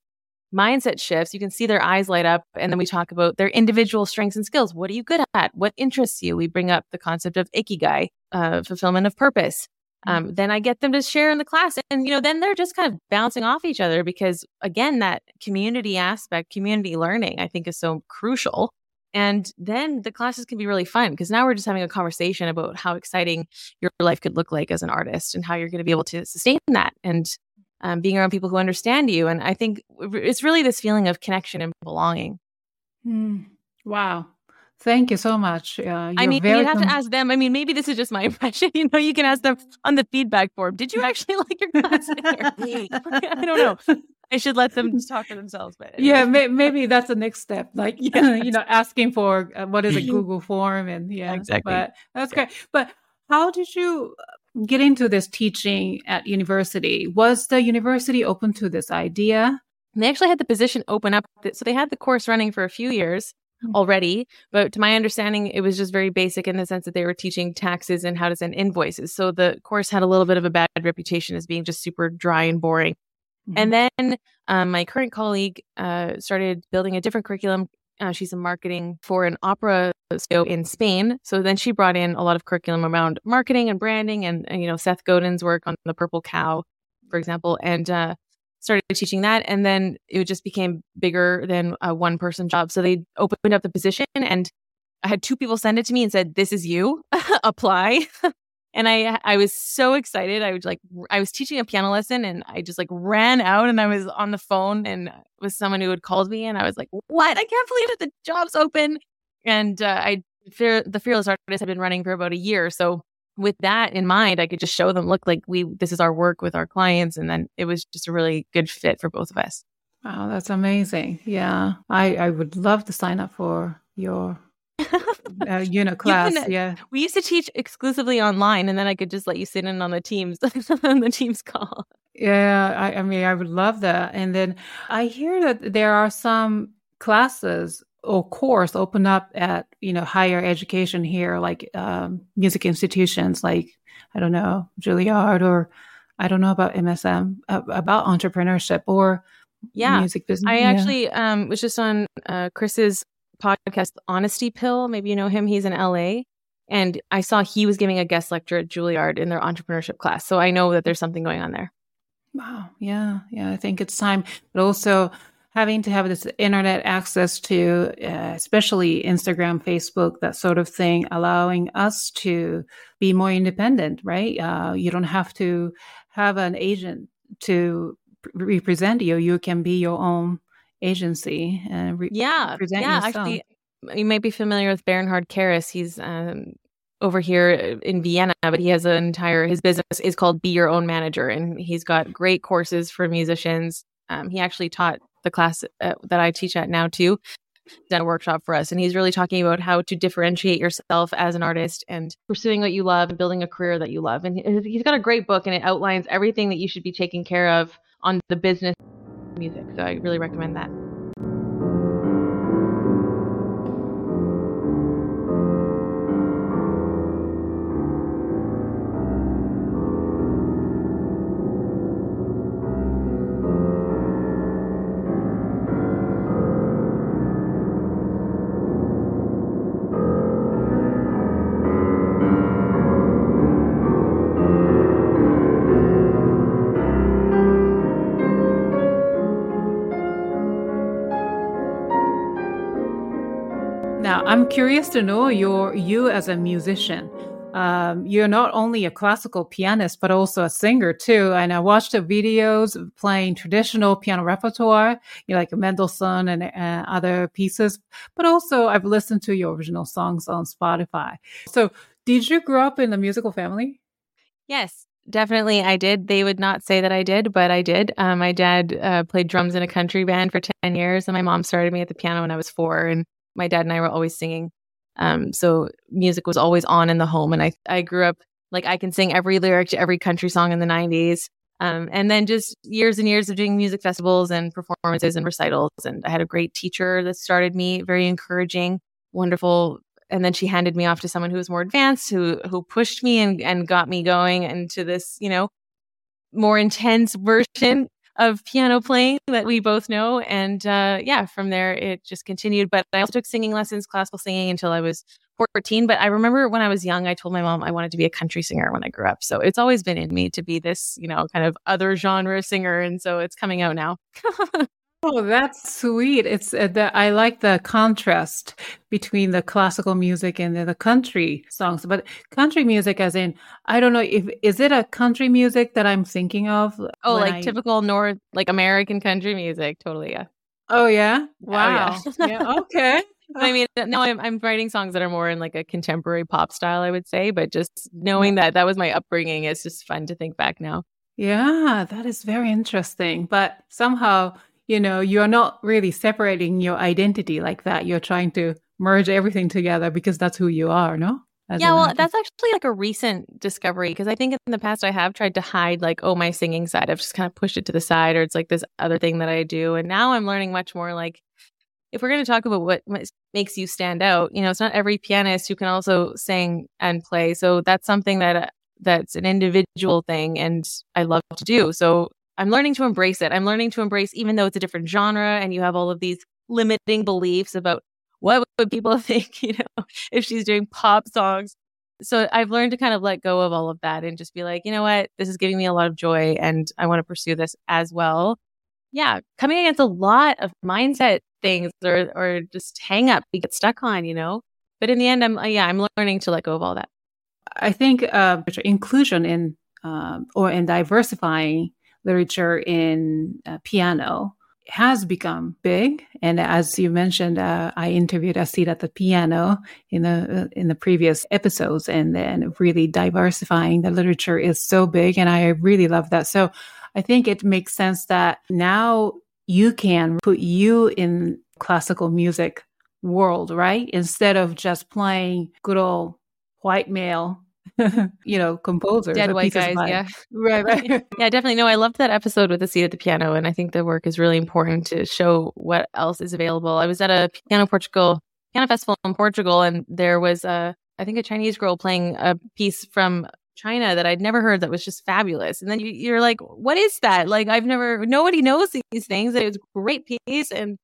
mindset shifts, you can see their eyes light up. And then we talk about their individual strengths and skills. What are you good at? What interests you? We bring up the concept of ikigai, uh, fulfillment of purpose. Um, then I get them to share in the class. And, you know, then they're just kind of bouncing off each other because, again, that community aspect, community learning, I think is so crucial. And then the classes can be really fun because now we're just having a conversation about how exciting your life could look like as an artist and how you're going to be able to sustain that and um, being around people who understand you. And I think it's really this feeling of connection and belonging. Mm. Wow. Thank you so much. Uh, I mean, you have com- to ask them. I mean, maybe this is just my impression. You know, you can ask them on the feedback form. Did you actually like your class? I don't know. I should let them talk for themselves. But anyway. yeah, may- maybe that's the next step. Like, yeah. you know, asking for uh, what is a Google form, and yeah, exactly. But that's yeah. great. But how did you uh, get into this teaching at university? Was the university open to this idea? they actually had the position open up. So they had the course running for a few years. Already. But to my understanding, it was just very basic in the sense that they were teaching taxes and how to send invoices. So the course had a little bit of a bad reputation as being just super dry and boring. Mm-hmm. And then um, my current colleague uh, started building a different curriculum. Uh, she's in marketing for an opera studio in Spain. So then she brought in a lot of curriculum around marketing and branding and, and you know, Seth Godin's work on the purple cow, for example. And uh, started teaching that and then it just became bigger than a one person job. So they opened up the position and i had two people send it to me and said this is you. Apply. And i i was so excited. I was like i was teaching a piano lesson and i just like ran out and i was on the phone and with someone who had called me and i was like what? I can't believe that the job's open. And uh, i fear the fearless artist had been running for about a year so with that in mind, I could just show them, look, like we, this is our work with our clients. And then it was just a really good fit for both of us. Wow, that's amazing. Yeah. I, I would love to sign up for your uh, unit class. Can, yeah. We used to teach exclusively online and then I could just let you sit in on the teams, on the teams call. Yeah. I, I mean, I would love that. And then I hear that there are some classes or course open up at you know higher education here, like um, music institutions, like I don't know Juilliard or I don't know about MSM about entrepreneurship or yeah music business. I yeah. actually um, was just on uh, Chris's podcast, Honesty Pill. Maybe you know him. He's in LA. And I saw he was giving a guest lecture at Juilliard in their entrepreneurship class. So I know that there's something going on there. Wow. Yeah. Yeah. I think it's time. But also, having to have this internet access to, uh, especially Instagram, Facebook, that sort of thing, allowing us to be more independent, right? Uh, you don't have to have an agent to represent you. You can be your own agency and re- yeah, yeah. Yourself. Actually, you might be familiar with Bernhard Kerres. He's um, over here in Vienna, but he has an entire his business is called Be Your Own Manager, and he's got great courses for musicians. Um, he actually taught the class uh, that I teach at now too. Done a workshop for us, and he's really talking about how to differentiate yourself as an artist and pursuing what you love and building a career that you love. And he's got a great book, and it outlines everything that you should be taking care of on the business music. So I really recommend that. Curious to know your you as a musician. Um, you're not only a classical pianist, but also a singer too. And I watched the videos playing traditional piano repertoire, you know, like Mendelssohn and uh, other pieces. But also, I've listened to your original songs on Spotify. So, did you grow up in a musical family? Yes, definitely. I did. They would not say that I did, but I did. Um, my dad uh, played drums in a country band for ten years, and my mom started me at the piano when I was four, and my dad and I were always singing. Um, so music was always on in the home. And I, I grew up like I can sing every lyric to every country song in the 90s. Um, and then just years and years of doing music festivals and performances and recitals. And I had a great teacher that started me, very encouraging, wonderful. And then she handed me off to someone who was more advanced, who who pushed me and, and got me going into this, you know, more intense version of piano playing that we both know. And uh, yeah, from there it just continued. But I also took singing lessons, classical singing until I was 14. But I remember when I was young, I told my mom I wanted to be a country singer when I grew up. So it's always been in me to be this, you know, kind of other genre singer. And so it's coming out now. Oh, that's sweet. It's uh, the, I like the contrast between the classical music and the, the, country songs. But country music, as in, I don't know if is it a country music that I'm thinking of? Oh, like I... typical North, like American country music. Totally, yeah. Oh yeah. Wow. Oh, yeah. yeah. Okay. I mean, no, I'm, I'm writing songs that are more in like a contemporary pop style, I would say. But just knowing that that was my upbringing, it's just fun to think back now. Yeah, that is very interesting. But somehow you know, you're not really separating your identity like that. You're trying to merge everything together because that's who you are, no? As yeah, well, artist. that's actually like a recent discovery because I think in the past I have tried to hide like, oh, my singing side. I've just kind of pushed it to the side, or it's like this other thing that I do. And now I'm learning much more like, if we're going to talk about what makes you stand out, you know, it's not every pianist who can also sing and play. So that's something that uh, that's an individual thing, and I love to do. So I'm learning to embrace it. I'm learning to embrace, even though it's a different genre and you have all of these limiting beliefs about what would people think, you know, if she's doing pop songs. So I've learned to kind of let go of all of that and just be like, you know what, this is giving me a lot of joy and I want to pursue this as well. Yeah, coming against a lot of mindset things or or just hang up get stuck on, you know. But in the end, I'm yeah, I'm learning to let go of all that. I think uh, inclusion in um, or in diversifying literature in uh, piano has become big. And as you mentioned, uh, I interviewed a at the piano in the uh, in the previous episodes, and then really diversifying the literature is so big, and I really love that. So I think it makes sense that now you can put you in classical music world, right? Instead of just playing good old white male you know, composer. Dead white guys, yeah. Right, right. yeah, definitely. No, I loved that episode with the seat at the piano, and I think the work is really important to show what else is available. I was at a Piano Portugal piano festival in Portugal, and there was a, I think, a Chinese girl playing a piece from China that I'd never heard that was just fabulous. And then you, are like, what is that? Like, I've never, nobody knows these things. It was a great piece. And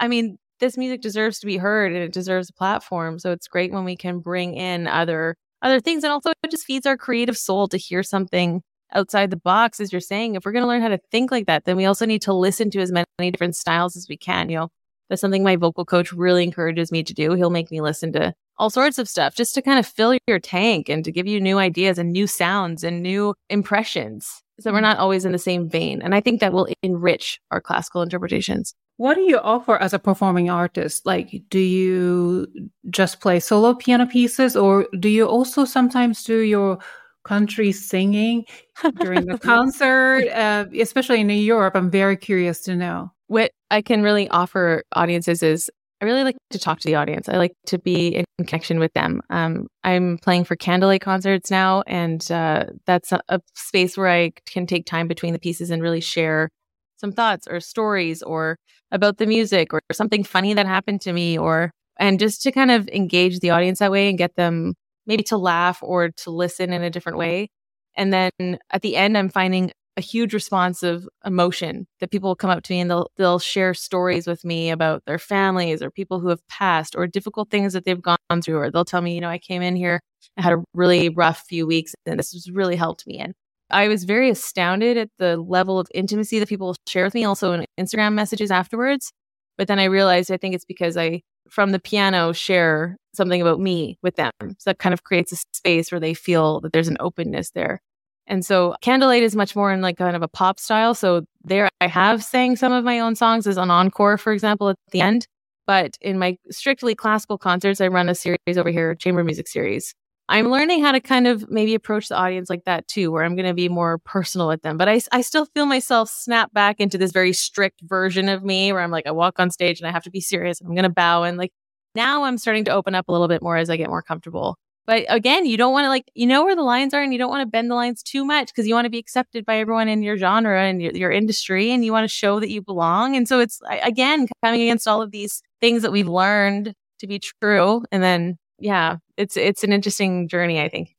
I mean, this music deserves to be heard and it deserves a platform. So it's great when we can bring in other other things. And also, it just feeds our creative soul to hear something outside the box, as you're saying. If we're going to learn how to think like that, then we also need to listen to as many different styles as we can. You know, that's something my vocal coach really encourages me to do. He'll make me listen to all sorts of stuff just to kind of fill your tank and to give you new ideas and new sounds and new impressions. So we're not always in the same vein. And I think that will enrich our classical interpretations. What do you offer as a performing artist? Like, do you just play solo piano pieces or do you also sometimes do your country singing during the concert, uh, especially in Europe? I'm very curious to know. What I can really offer audiences is I really like to talk to the audience. I like to be in connection with them. Um, I'm playing for candlelight concerts now, and uh, that's a, a, space where I can take time between the pieces and really share some thoughts or stories or about the music or something funny that happened to me, or and just to kind of engage the audience that way and get them maybe to laugh or to listen in a different way. And then at the end, I'm finding a huge response of emotion that people will come up to me and they'll they'll share stories with me about their families or people who have passed or difficult things that they've gone through or they'll tell me you know I came in here I had a really rough few weeks and this has really helped me. And I was very astounded at the level of intimacy that people share with me also in Instagram messages afterwards. But then I realized I think it's because I from the piano share something about me with them. So that kind of creates a space where they feel that there's an openness there and so Candlelight is much more in like kind of a pop style. So there I have sang some of my own songs as an encore, for example, at the end. But in my strictly classical concerts, I run a series over here, chamber music series. I'm learning how to kind of maybe approach the audience like that too, where I'm going to be more personal with them. But I, I still feel myself snap back into this very strict version of me where I'm like, I walk on stage and I have to be serious. I'm going to bow. And like now I'm starting to open up a little bit more as I get more comfortable. But again, you don't want to like, you know where the lines are and you don't want to bend the lines too much because you want to be accepted by everyone in your genre and your, your industry and you want to show that you belong. And so it's again, coming against all of these things that we've learned to be true. And then, yeah, it's, it's an interesting journey, I think.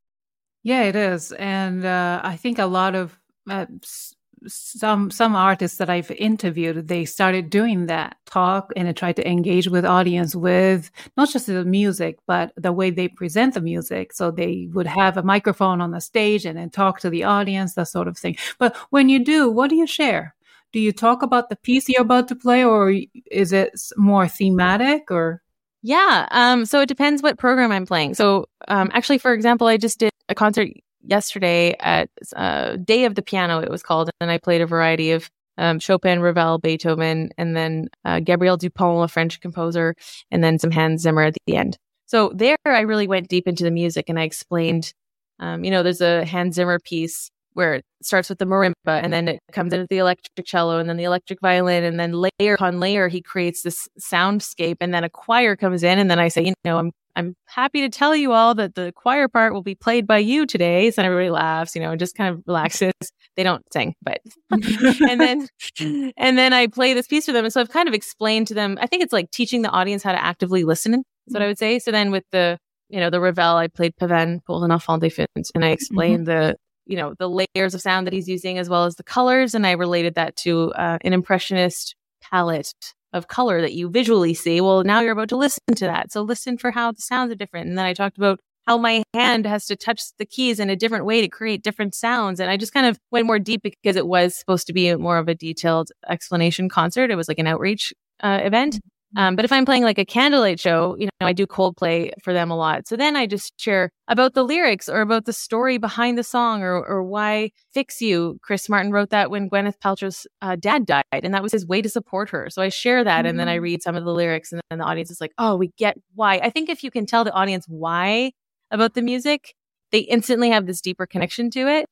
Yeah, it is. And uh, I think a lot of uh, some some artists that I've interviewed, they started doing that talk and tried to engage with audience with not just the music, but the way they present the music. So they would have a microphone on the stage and then talk to the audience, that sort of thing. But when you do, what do you share? Do you talk about the piece you're about to play, or is it more thematic, or? Yeah. Um, so it depends what program I'm playing. So, um, actually, for example, I just did a concert yesterday at uh, Day of the Piano, it was called, and I played a variety of um, Chopin, Ravel, Beethoven, and then uh, Gabriel Dupont, a French composer, and then some Hans Zimmer at the end. So there, I really went deep into the music and I explained, um, you know, there's a Hans Zimmer piece where it starts with the marimba and then it comes into the electric cello and then the electric violin and then layer upon layer he creates this soundscape and then a choir comes in and then I say, you know, I'm I'm happy to tell you all that the choir part will be played by you today. So everybody laughs, you know, and just kind of relaxes. They don't sing, but and then and then I play this piece for them. And so I've kind of explained to them, I think it's like teaching the audience how to actively listen, is what I would say. So then with the, you know, the Ravel, I played Pavane pour une infante défunte, and I explained mm-hmm. the you know the layers of sound that he's using as well as the colors and i related that to uh, an impressionist palette of color that you visually see. Well, now you're about to listen to that. So listen for how the sounds are different. And then I talked about how my hand has to touch the keys in a different way to create different sounds. And I just kind of went more deep because it was supposed to be more of a detailed explanation concert. It was like an outreach uh, event. Um, but if I'm playing like a candlelight show, you know, I do Coldplay for them a lot. So then I just share about the lyrics or about the story behind the song or, or why Fix You. Chris Martin wrote that when Gwyneth Paltrow's uh, dad died, and that was his way to support her. So I share that, mm-hmm. and then I mm. read some of the lyrics, and then the audience is like, oh, we get why. I think if you can tell the audience why about the music, they instantly have this deeper connection to it.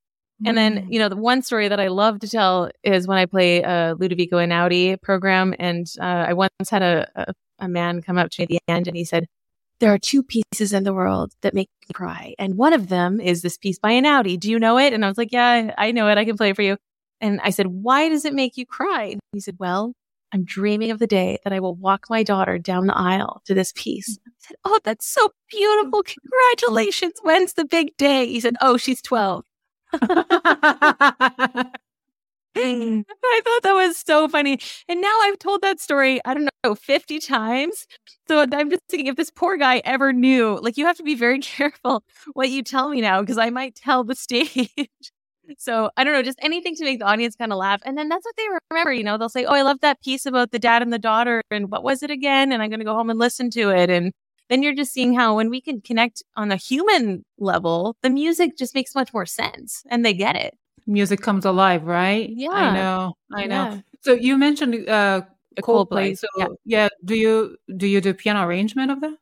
And then, mm. you know, the one story that I love to tell is when I play a Ludovico Einaudi program. And uh, I once had a, a, a man come up to me at the end and he said, there are two pieces in the world that make me cry. And one of them is this piece by Einaudi. Do you know it? And I was like, yeah, I know it. I can play it for you. And I said, why does it make you cry? And he said, well, I'm dreaming of the day that I will walk my daughter down the aisle to this piece. I said, Oh, that's so beautiful. Congratulations. When's the big day? He said, Oh, she's 12. I thought that was so funny. And now I've told that story, I don't know, 50 times. So I'm just thinking if this poor guy ever knew, like, you have to be very careful what you tell me now because I might tell the stage. so I don't know, just anything to make the audience kind of laugh. And then that's what they remember. You know, they'll say, Oh, I love that piece about the dad and the daughter. And what was it again? And I'm going to go home and listen to it. And then you're just seeing how when we can connect on a human level, the music just makes much more sense and they get it. music comes alive, right? Yeah. I know. I know. Yeah. So you mentioned uh Coldplay. Coldplay, So yeah. yeah, do you do you do piano arrangement of that?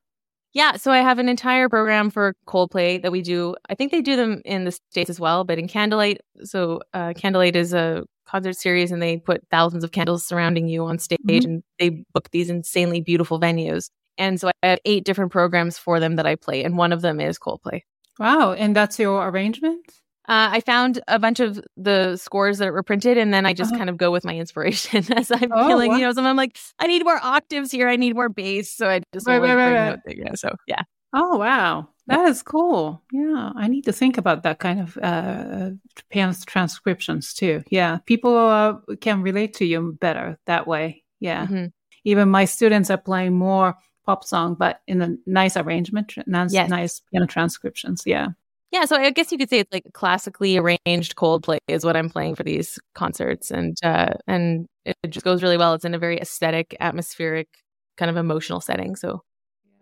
Yeah, so I have an entire program for Coldplay that we do. I think they do them in the States as well, but in Candlelight, so uh, Candlelight is a concert series and they put thousands of candles surrounding you on stage Mhm. and they book these insanely beautiful venues. And so I have eight different programs for them that I play, and one of them is Coldplay. Wow, and that's your arrangement? Uh, I found a bunch of the scores that were printed, and then I just Uh-huh. kind of go with my inspiration as I'm Oh, feeling. wow. You know, so I'm like, I need more octaves here. I need more bass, so I just Right, right, right, right. out the- yeah. So yeah, Oh wow, that is cool. Yeah, I need to think about that kind of uh, piano transcriptions too. Yeah, people uh, can relate to you better that way. Yeah, Mhm. even my students are playing more pop song, but in a nice arrangement, nice, Yes. nice piano transcriptions. Yeah. yeah. So I guess you could say it's like classically arranged Coldplay is what I'm playing for these concerts, and uh, and it just goes really well. It's in a very aesthetic, atmospheric, kind of emotional setting. So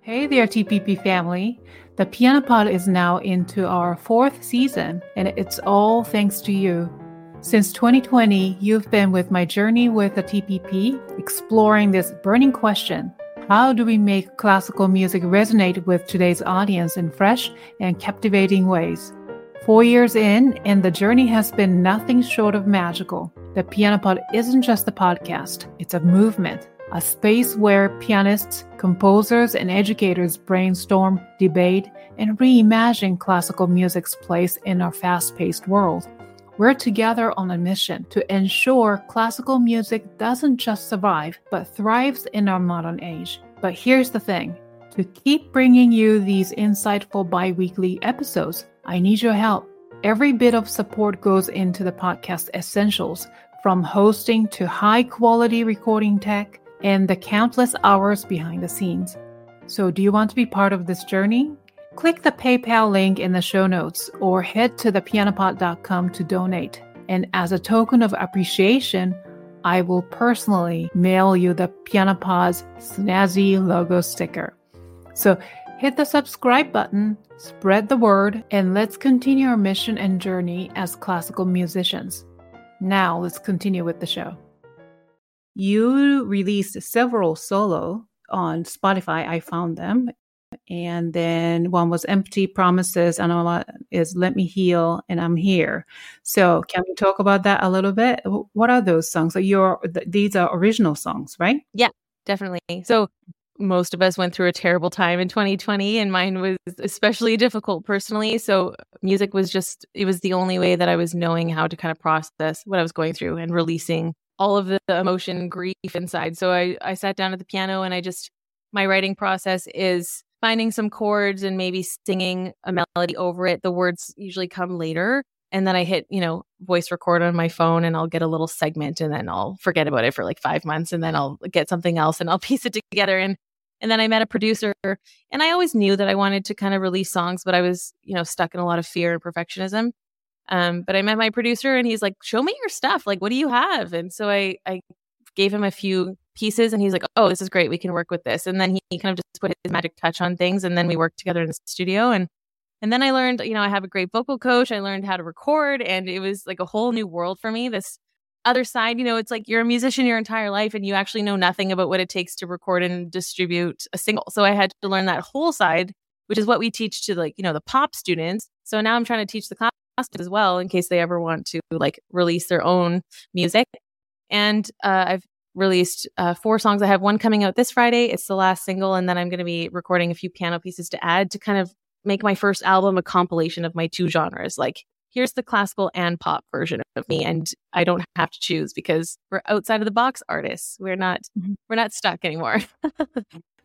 Hey there, TPP family. The Piano Pod is now into our fourth season, and it's all thanks to you. Since 2020, you've been with my journey with the TPP, exploring this burning question How do we make classical music resonate with today's audience in fresh and captivating ways? Four years in, and the journey has been nothing short of magical. The Piano Pod isn't just a podcast, it's a movement, a space where pianists, composers, and educators brainstorm, debate, and reimagine classical music's place in our fast paced world. We're together on a mission to ensure classical music doesn't just survive, but thrives in our modern age. But here's the thing to keep bringing you these insightful bi weekly episodes, I need your help. Every bit of support goes into the podcast essentials, from hosting to high quality recording tech and the countless hours behind the scenes. So, do you want to be part of this journey? Click the PayPal link in the show notes or head to thepianopod.com to donate. And as a token of appreciation, I will personally mail you the Piano Pod's snazzy logo sticker. So hit the subscribe button, spread the word, and let's continue our mission and journey as classical musicians. Now let's continue with the show. You released several solo on Spotify. I found them. And then one was Empty Promises, and one is Let Me Heal, and I'm Here. So, can we talk about that a little bit? What are those songs? So, your th- these are original songs, right? Yeah, definitely. So most of us went through a terrible time in 2020 and mine was especially difficult personally. So music was just it was the only way that I was knowing how to kind of process what I was going through and releasing all of the emotion grief inside. So I I sat down at the piano and I just my writing process is finding some chords and maybe singing a melody over it. The words usually come later and then I hit, you know, voice record on my phone and I'll get a little segment and then I'll forget about it for like 5 months and then I'll get something else and I'll piece it together and and then I met a producer and I always knew that I wanted to kind of release songs but I was, you know, stuck in a lot of fear and perfectionism. Um but I met my producer and he's like, "Show me your stuff. Like what do you have?" And so I I gave him a few pieces and he's like, "Oh, this is great. We can work with this." And then he, he kind of just put his magic touch on things and then we worked together in the studio and and then I learned, you know, I have a great vocal coach. I learned how to record, and it was like a whole new world for me. This other side, you know, it's like you're a musician your entire life and you actually know nothing about what it takes to record and distribute a single. So I had to learn that whole side, which is what we teach to like, you know, the pop students. So now I'm trying to teach the class as well in case they ever want to like release their own music. And uh, I've released uh, four songs. I have one coming out this Friday. It's the last single. And then I'm going to be recording a few piano pieces to add to kind of make my first album a compilation of my two genres. Like, here's the classical and pop version of me, and I don't have to choose because we're outside of the box artists. We're not Mhm. we're not stuck anymore.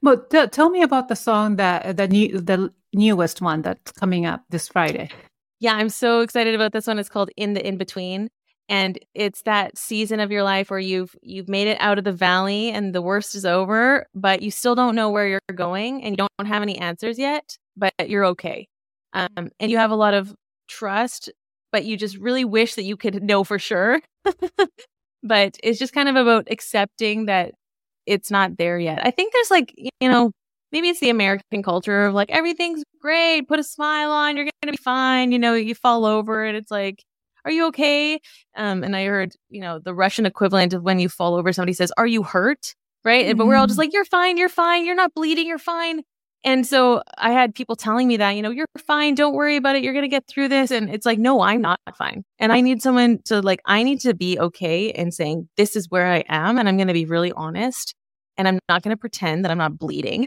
But t- tell me about the song that the new the newest one that's coming up this Friday. yeah, I'm so excited about this one. It's called In the In Between. And it's that season of your life where you've you've made it out of the valley and the worst is over, but you still don't know where you're going and you don't have any answers yet, but you're okay. Um, and you have a lot of trust, but you just really wish that you could know for sure. but it's just kind of about accepting that it's not there yet. I think there's like, you know, maybe it's the American culture of like everything's great, put a smile on, you're gonna be fine. You know, you fall over and it's like, are you okay? Um, and I heard, you know, the Russian equivalent of when you fall over, somebody says, are you hurt? Right. Mm-hmm. But we're all just mm-hmm. like, you're fine. You're fine. You're not bleeding. You're fine. And so I had people telling me that, you know, you're fine. Don't worry about it. You're going to get through this. And it's like, no, I'm not fine. And I need someone to like, I need to be okay and saying, this is where I am. And I'm going to be really honest. And I'm not going to pretend that I'm not bleeding.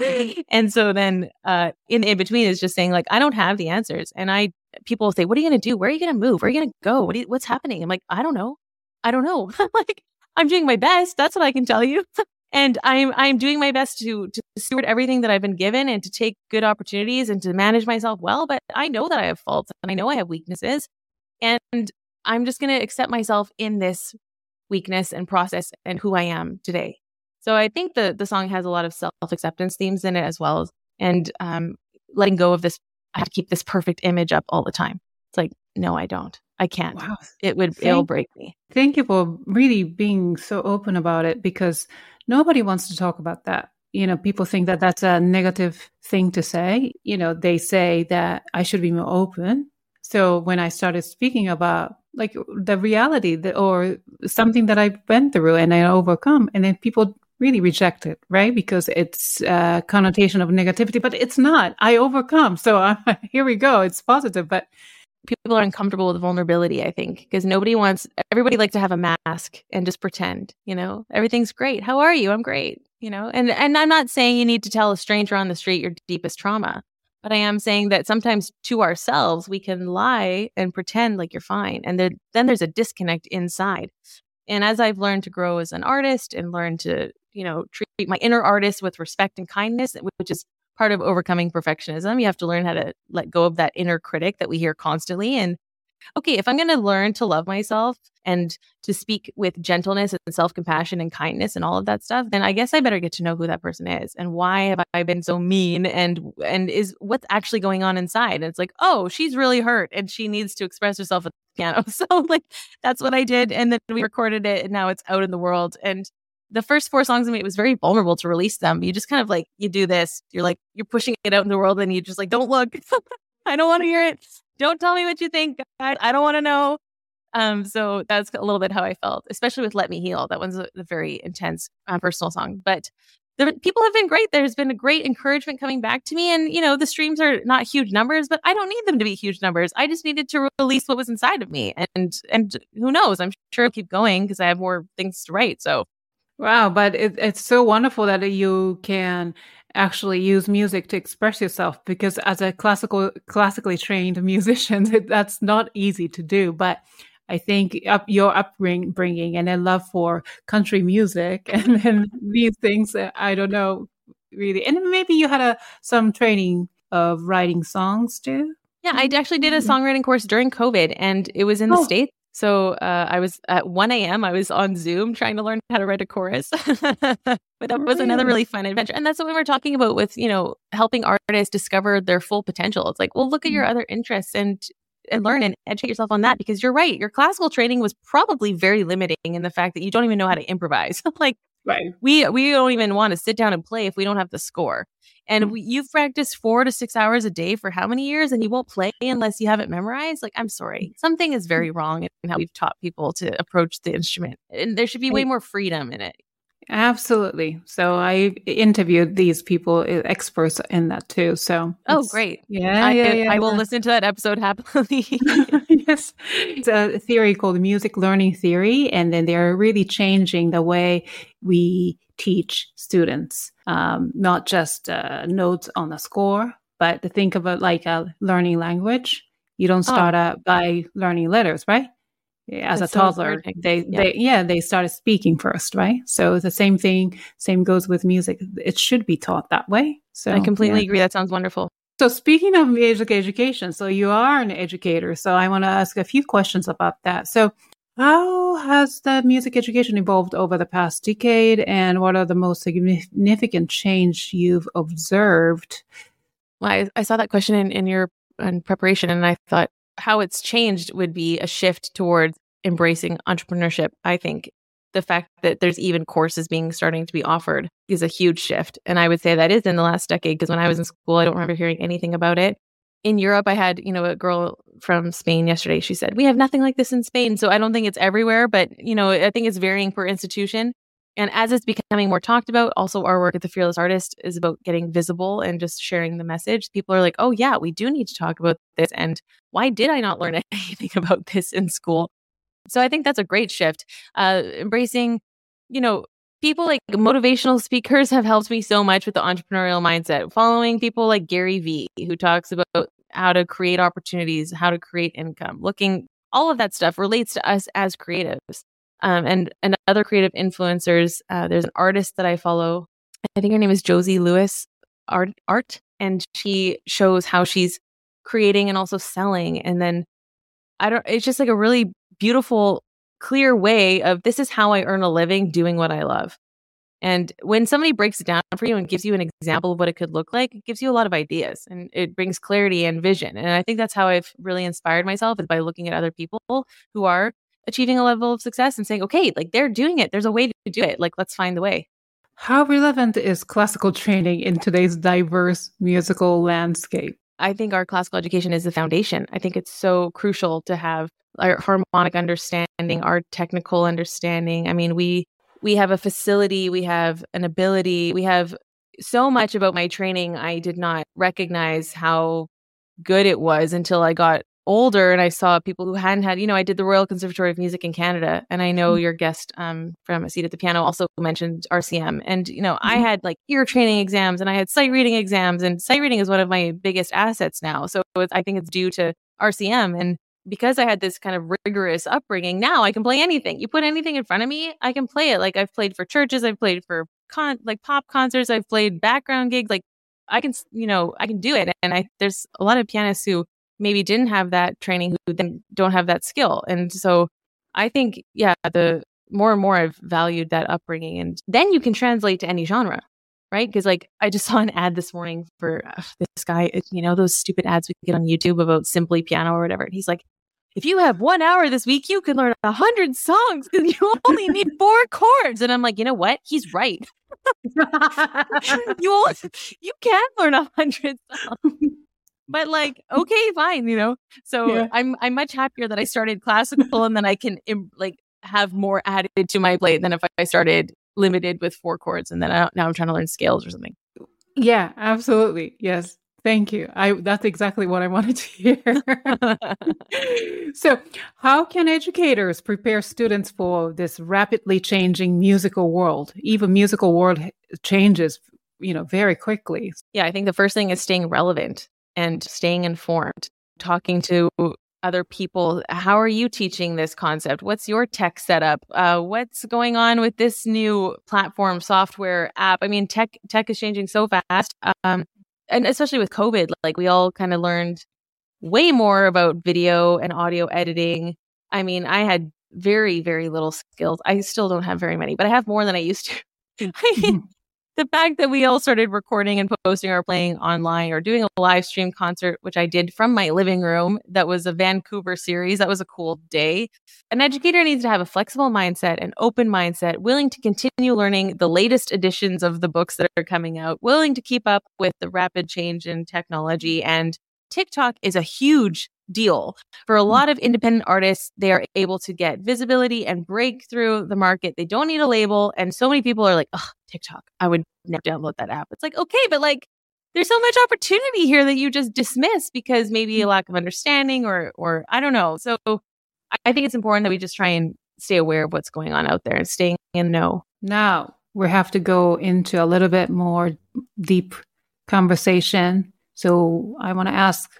and so then uh, in, in between is just saying, like, I don't have the answers. And I, people say, what are you going to do? Where are you going to move? Where are you going to go? What you, what's happening? I'm like, I don't know. I don't know. like, I'm doing my best. That's what I can tell you and I'm I'm doing my best to to steward everything that I've been given and to take good opportunities and to manage myself well. But I know that I have faults and I know I have weaknesses, and I'm just going to accept myself in this weakness and process and who I am today. So I think the the song has a lot of self acceptance themes in it as well, and um, letting go of this. I have to keep this perfect image up all the time. It's like no, I don't. I can't. Wow. It would thank, it'll break me. Thank you for really being so open about it because nobody wants to talk about that. You know, people think that that's a negative thing to say. You know, they say that I should be more open. So when I started speaking about like the reality that, or something that I went through and I overcome, and then people really reject it, right? Because it's a connotation of negativity, but it's not. I overcome. So I'm, uh, here we go. It's positive, but people are uncomfortable with vulnerability, I think, because nobody wants everybody like to have a mask and just pretend, you know, everything's great. How are you? I'm great, you know. And and I'm not saying you need to tell a stranger on the street your deepest trauma, but I am saying that sometimes to ourselves we can lie and pretend like you're fine. And then then there's a disconnect inside. And as I've learned to grow as an artist and learn to, you know, treat my inner artist with respect and kindness, which is part of overcoming perfectionism. You have to learn how to let go of that inner critic that we hear constantly. And okay, if I'm going to learn to love myself and to speak with gentleness and self compassion and kindness and all of that stuff, then I guess I better get to know who that person is and why have I been so mean and and is what's actually going on inside. And it's like, oh, she's really hurt and she needs to express herself at the piano. So like that's what I did, and then we recorded it, and now it's out in the world. And the first four songs of me, it was very vulnerable to release them. You just kind of like, you do this, you're like, you're pushing it out in the world and you just like, don't look. I don't want to hear it. Don't tell me what you think. I, I don't want to know. Um, so that's a little bit how I felt, especially with Let Me Heal. That one's a, a very intense uh, personal song. But the people have been great. There's been a great encouragement coming back to me. And, you know, the streams are not huge numbers, but I don't need them to be huge numbers. I just needed to release what was inside of me. And and who knows? I'm sure I'll keep going because I have more things to write. So Wow, but it, it's so wonderful that you can actually use music to express yourself because as a classical classically trained musician that's not easy to do but i think up your upbringing and a love for country music and then these things i don't know really and maybe you had a some training of writing songs too yeah i actually did a mm-hmm. songwriting course during covid and it was in the oh. states so uh, I was at 1 a.m. I was on Zoom trying to learn how to write a chorus. but that was another really fun adventure. And that's what we were talking about with, you know, helping artists discover their full potential. It's like, well, look at your mm-hmm. other interests and and learn and educate yourself on that because you're right. Your classical training was probably very limiting in the fact that you don't even know how to improvise. like right. we we don't even want to sit down and play if we don't have the score. And mm-hmm. we, you've practiced four to six hours a day for how many years and you won't play unless you have it memorized? Like, I'm sorry. Something is very wrong in how we've taught people to approach the instrument. And there should be way more freedom in it. Absolutely. So I interviewed these people, uh, experts in that too. So oh, great! Yeah, I, yeah, yeah, I will listen to that episode happily. yes, it's a theory called music learning theory, and then they're really changing the way we teach students, um, not just uh, notes on a score, but to think of it like a learning language. You don't oh. start oh. out by learning letters, right? As That's a toddler, so they, yeah. they, yeah, they started speaking first, right? So the same thing, same goes with music. It should be taught that way. So I completely yeah. agree. That sounds wonderful. So speaking of music education, so you are an educator. So I want to ask a few questions about that. So how has the music education evolved over the past decade, and what are the most significant change you've observed? Well, I, I saw that question in, in your in preparation, and I thought how it's changed would be a shift towards embracing entrepreneurship. I think the fact that there's even courses being starting to be offered is a huge shift, and I would say that is in the last decade. Because when I was in school, I don't remember hearing anything about it. in Europe, I had, you know, a girl from Spain yesterday. She said, We have nothing like this in Spain. So I don't think it's everywhere, but, you know, I think it's varying per institution. And as it's becoming more talked about, also our work at the Fearless Artist is about getting visible and just sharing the message. People are like, oh, yeah, we do need to talk about this. And why did I not learn anything about this in school? So I think that's a great shift. Uh, embracing, you know, people like motivational speakers have helped me so much with the entrepreneurial mindset. Following people like Gary Vee, who talks about how to create opportunities, how to create income, looking, all of that stuff relates to us as creatives um, and and other creative influencers. Uh, there's an artist that I follow. I think her name is Josie Lewis Art Art, and she shows how she's creating and also selling. And then I don't. It's just like a really beautiful, clear way of this is how I earn a living doing what I love. And when somebody breaks it down for you and gives you an example of what it could look like, it gives you a lot of ideas and it brings clarity and vision. And I think that's how I've really inspired myself is by looking at other people who are achieving a level of success and saying, okay, like they're doing it. There's a way to do it. Like, let's find the way. How relevant is classical training in today's diverse musical landscape? I think our classical education is the foundation. I think it's so crucial to have our harmonic understanding, our technical understanding. I mean, we we have a facility, we have an ability, we have so much about my training I did not recognize how good it was until I got older and I saw people who hadn't had, you know, I did the Royal Conservatory of Music in Canada. And I know mm-hmm. your guest um, from A Seat at the Piano also mentioned RCM. And, you know, mm-hmm. I had like ear training exams and I had sight reading exams. And sight reading is one of my biggest assets now. So I think it's due to RCM. And because I had this kind of rigorous upbringing, now I can play anything. You put anything in front of me, I can play it. Like I've played for churches, I've played for con like pop concerts, I've played background gigs. Like I can, you know, I can do it. And I there's a lot of pianists who maybe didn't have that training who then don't have that skill. And so I think, yeah, the more and more I've valued that upbringing. And then you can translate to any genre, right? Because like I just saw an ad this morning for uh, this guy, you know, those stupid ads we get on YouTube about simply piano or whatever. And he's like, if you have one hour this week, you can learn a hundred songs because you only need four chords. And I'm like, you know what? He's right. you only, you can learn a hundred songs but like okay fine you know? So yeah. i'm i'm much happier that i started classical and then i can like have more added to my plate than if i started limited with four chords and then I, now i'm trying to learn scales or something. Yeah absolutely yes thank you i that's exactly what i wanted to hear. So how can educators prepare students for this rapidly changing musical world? Even musical world changes you know very quickly. Yeah i think the first thing is staying relevant and staying informed, talking to other people. How are you teaching this concept? What's your tech setup? Uh, what's going on with this new platform, software, app? I mean, tech tech is changing so fast, um, and especially with COVID, like we all kind of learned way more about video and audio editing. I mean, I had very very little skills. I still don't have very many, but I have more than I used to. the fact that we all started recording and posting or playing online or doing a live stream concert, which I did from my living room, that was a Vancouver series. That was a cool day. An educator needs to have a flexible mindset, an open mindset, willing to continue learning the latest editions of the books that are coming out, willing to keep up with the rapid change in technology. And TikTok is a huge deal. For a mm. lot of independent artists, they are able to get visibility and break through the market. They don't need a label. And so many people are like, oh, TikTok, I would never download that app. It's like, okay, but like, there's so much opportunity here that you just dismiss because maybe a mm. lack of understanding or, or I don't know. So I think it's important that we just try and stay aware of what's going on out there and staying in know. Now we have to go into a little bit more deep conversation. So I want to ask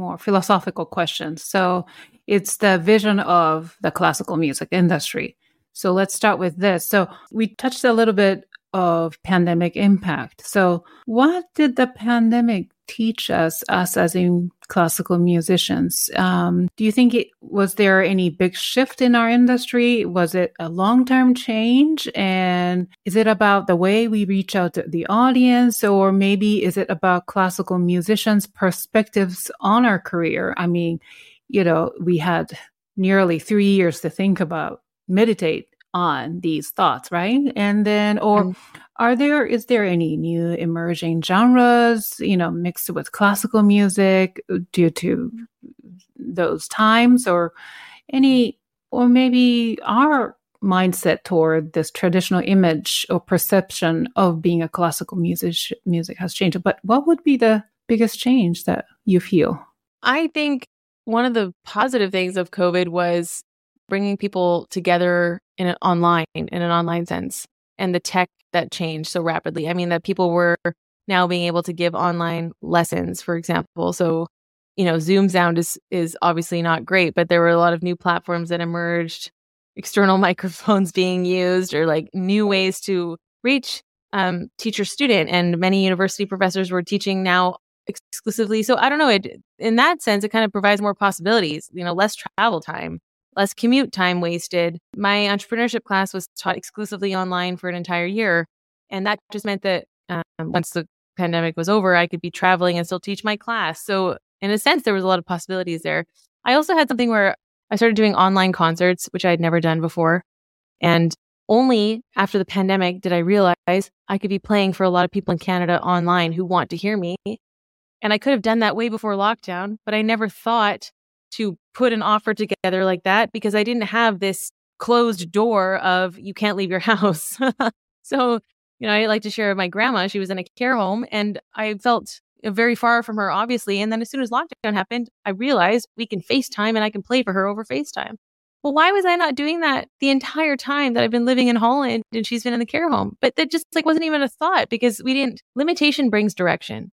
more philosophical questions. So it's the vision of the classical music industry. So let's start with this. So we touched a little bit of pandemic impact. So what did the pandemic teach us, us as in classical musicians? Um, do you think it was there any big shift in our industry? Was it a long term change? And is it about the way we reach out to the audience, or maybe is it about classical musicians' perspectives on our career? I mean, you know, we had nearly three years to think about, meditate on these thoughts, right? And then, or mm are there is there any new emerging genres you know mixed with classical music due to those times or any or maybe our mindset toward this traditional image or perception of being a classical music music has changed but what would be the biggest change that you feel i think one of the positive things of covid was bringing people together in an online in an online sense and the tech that changed so rapidly. I mean, that people were now being able to give online lessons, for example. So, you know, Zoom sound is is obviously not great, but there were a lot of new platforms that emerged, external microphones being used, or like new ways to reach um, teacher student. And many university professors were teaching now exclusively. So I don't know. It in that sense, it kind of provides more possibilities. You know, less travel time less commute time wasted. My entrepreneurship class was taught exclusively online for an entire year. And that just meant that um, once the pandemic was over, I could be traveling and still teach my class. So, in a sense, there was a lot of possibilities there. I also had something where I started doing online concerts, which I had never done before. And only after the pandemic did I realize I could be playing for a lot of people in Canada online who want to hear me. And I could have done that way before lockdown, but I never thought to put an offer together like that because I didn't have this closed door of you can't leave your house. so, you know, I like to share with my grandma. She was in a care home and I felt very far from her, obviously. And then as soon as lockdown happened, I realized we can FaceTime and I can play for her over FaceTime. Well, why was I not doing that the entire time that I've been living in Holland and she's been in the care home? But that just like wasn't even a thought because we didn't limitation brings direction.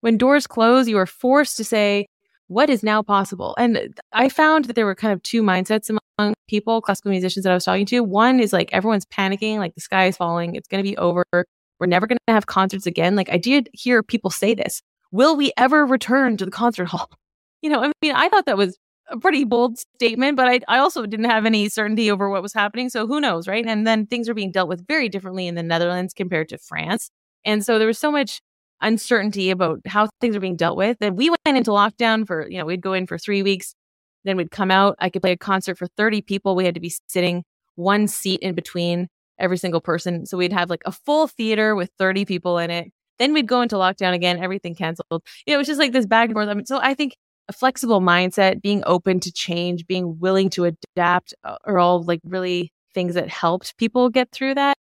When doors close, you are forced to say, what is now possible? And I found that there were kind of two mindsets among people, classical musicians that I was talking to. One is like everyone's panicking, like the sky is falling, it's going to be over. We're never going to have concerts again. Like I did hear people say this. Will we ever return to the concert hall? You know, I mean, I thought that was a pretty bold statement, but I, I also didn't have any certainty over what was happening. So who knows, right? And then things are being dealt with very differently in the Netherlands compared to France. And so there was so much uncertainty about how things are being dealt with. And we went into lockdown for, you know, we'd go in for three weeks, then we'd come out. I could play a concert for 30 people. We had to be sitting one seat in between every single person. So we'd have like a full theater with 30 people in it. Then we'd go into lockdown again, everything canceled. You know, it was just like this back and forth. I mean, so I think a flexible mindset, being open to change, being willing to adapt uh, are all like really things that helped people get through that.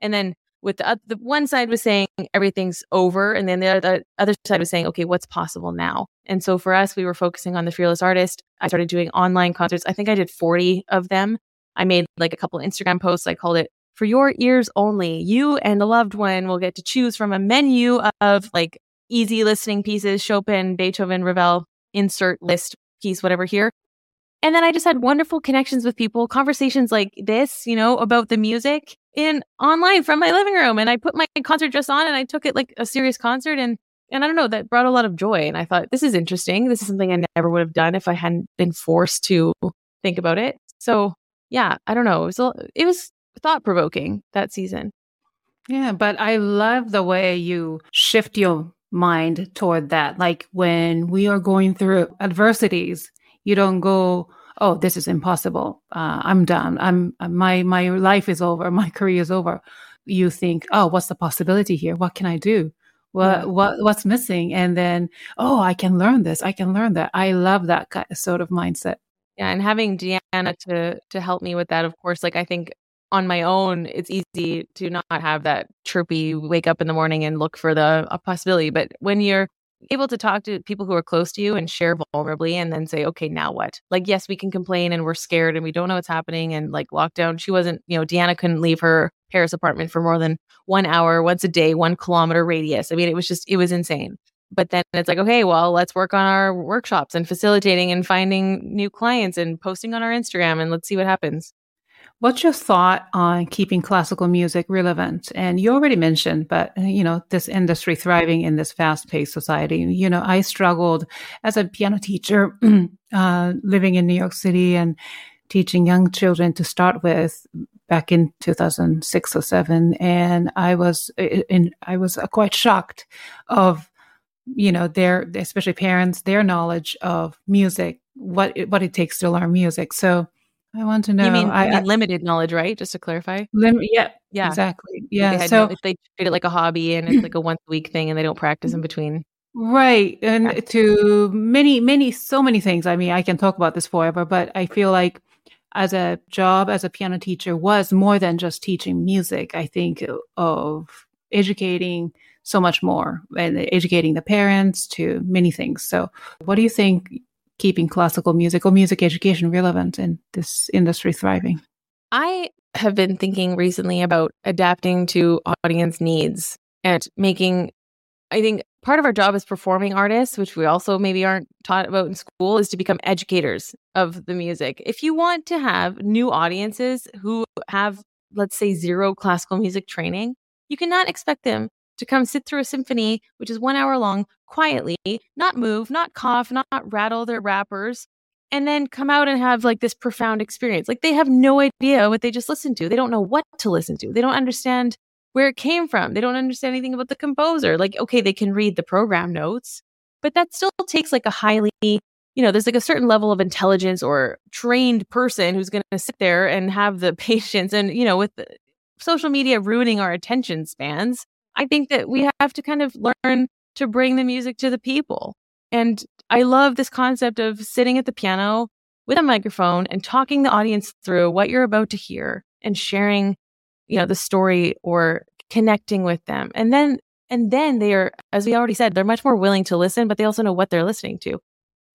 And then with the, the one side was saying everything's over and then the other, other side was saying okay what's possible now? And so for us we were focusing on the fearless artist. I started doing online concerts. I think i did 40 of them. I made like a couple instagram posts. I called it for your ears only. You and a loved one will get to choose from a menu of like easy listening pieces chopin beethoven ravel insert Liszt piece whatever here and then I just had wonderful connections with people, conversations like this, you know, about the music in online from my living room. And I put my concert dress on and I took it like a serious concert. And, and I don't know, that brought a lot of joy. And I thought, this is interesting. This is something I never would have done if I hadn't been forced to think about it. So yeah, I don't know. It was, a, it was thought provoking that season. Yeah, but I love the way you shift your mind toward that. Like when we are going through adversities, you don't go, oh, this is impossible. Uh, I'm done. I'm my my life is over. My career is over. You think, oh, what's the possibility here? What can I do? What yeah. what what's missing? And then, oh, I can learn this. I can learn that. I love that sort of mindset. Yeah, and having Deanna to to help me with that, of course. Like I think on my own, it's easy to not have that chirpy wake up in the morning and look for the possibility. But when you're able to talk to people who are close to you and share vulnerably and then say, okay, now what? Like, yes, we can complain and we're scared and we don't know what's happening. And like lockdown, she wasn't, you know, Deanna couldn't leave her Paris apartment for more than one hour once a day, one kilometer radius. I mean, it was just, it was insane. But then it's like, okay, well, let's work on our workshops and facilitating and finding new clients and posting on our Instagram and let's see what happens. What's your thought on keeping classical music relevant? And you already mentioned, but you know, this industry thriving in this fast-paced society. You know, I struggled as a piano teacher, uh, living in New York City and teaching young children to start with back in 2006 or seven, and I was in, I was quite shocked of you know their especially parents their knowledge of music what it, what it takes to learn music so I want to know. You mean, I, you mean I, limited knowledge, right? Just to clarify. lim- yeah, Yeah. exactly. Yeah. They So no, they treat it like a hobby and it's like a once a week thing and they don't practice in between. Right. And Yeah. to many, many, so many things. I mean, I can talk about this forever, but I feel like as a job as a piano teacher was more than just teaching music. I think of educating so much more and educating the parents to many things. So, what do you think keeping classical music or music education relevant in this industry thriving? I have been thinking recently about adapting to audience needs and making, I think part of our job as performing artists, which we also maybe aren't taught about in school, is to become educators of the music. If you want to have new audiences who have, let's say, zero classical music training, you cannot expect them to come sit through a symphony, which is one hour long, quietly, not move, not cough, not rattle their wrappers, and then come out and have like this profound experience. Like they have no idea what they just listened to. They don't know what to listen to. They don't understand where it came from. They don't understand anything about the composer. Like, okay, they can read the program notes, but that still takes like a highly, you know, there's like a certain level of intelligence or trained person who's going to sit there and have the patience. And, you know, with social media ruining our attention spans, I think that we have to kind of learn to bring the music to the people. And I love this concept of sitting at the piano with a microphone and talking the audience through what you're about to hear and sharing, you know, the story or connecting with them. And then and then they are, as we already said, they're much more willing to listen, but they also know what they're listening to.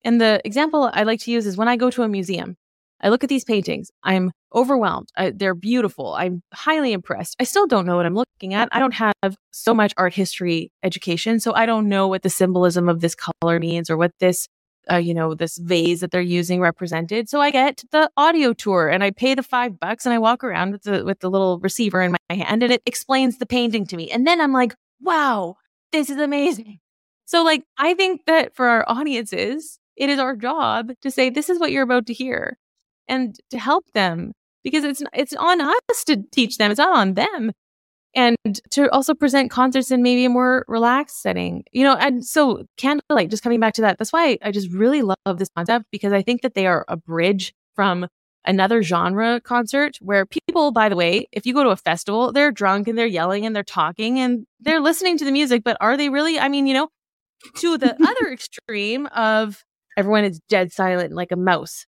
And the example I like to use is when I go to a museum, I look at these paintings, I'm overwhelmed. I, they're beautiful. I'm highly impressed. I still don't know what I'm looking at. I don't have so much art history education, so I don't know what the symbolism of this color means or what this uh, you know, this vase that they're using represented. So I get the audio tour and I pay the five bucks and I walk around with the with the little receiver in my hand and it explains the painting to me. And then I'm like, wow, this is amazing. So like I think that for our audiences, it is our job to say, this is what you're about to hear and to help them because it's it's on us to teach them. It's not on them. And to also present concerts in maybe a more relaxed setting, you know. And so, candlelight, just coming back to that, that's why I just really love this concept because I think that they are a bridge from another genre concert where people, by the way, if you go to a festival, they're drunk and they're yelling and they're talking and they're listening to the music, but are they really? I mean, you know, to the other extreme of everyone is dead silent like a mouse.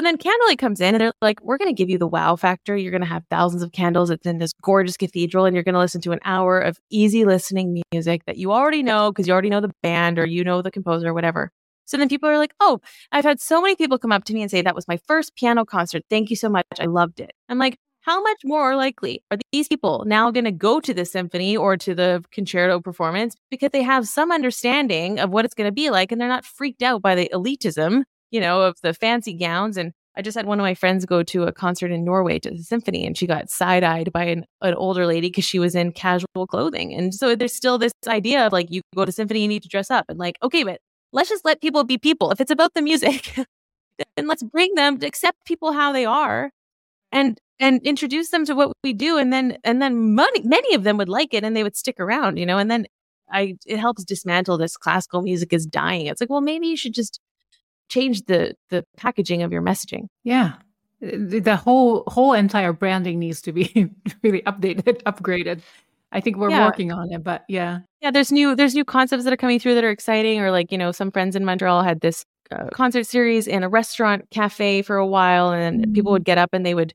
So then Candlelight comes in and they're like, we're going to give you the wow factor. You're going to have thousands of candles. It's in this gorgeous cathedral and you're going to listen to an hour of easy listening music that you already know because you already know the band or you know the composer or whatever. So then people are like, oh, I've had so many people come up to me and say, that was my first piano concert. Thank you so much. I loved it. I'm like, how much more likely are these people now going to go to the symphony or to the concerto performance because they have some understanding of what it's going to be like and they're not freaked out by the elitism you know, of the fancy gowns. And I just had one of my friends go to a concert in Norway to the symphony and she got side eyed by an, an older lady because she was in casual clothing. And so there's still this idea of like, you go to symphony, you need to dress up. And like, okay, but let's just let people be people. If it's about the music, then let's bring them to accept people how they are and and introduce them to what we do and then and then many many of them would like it and they would stick around you know and then i it helps dismantle this classical music is dying it's like well maybe you should just change the the packaging of your messaging. Yeah. The whole whole entire branding needs to be really updated, upgraded. I think we're Yeah. working on it, but yeah. Yeah, there's new there's new concepts that are coming through that are exciting. Or like you know, some friends in Montreal had this uh, concert series in a restaurant cafe for a while, and people would get up and they would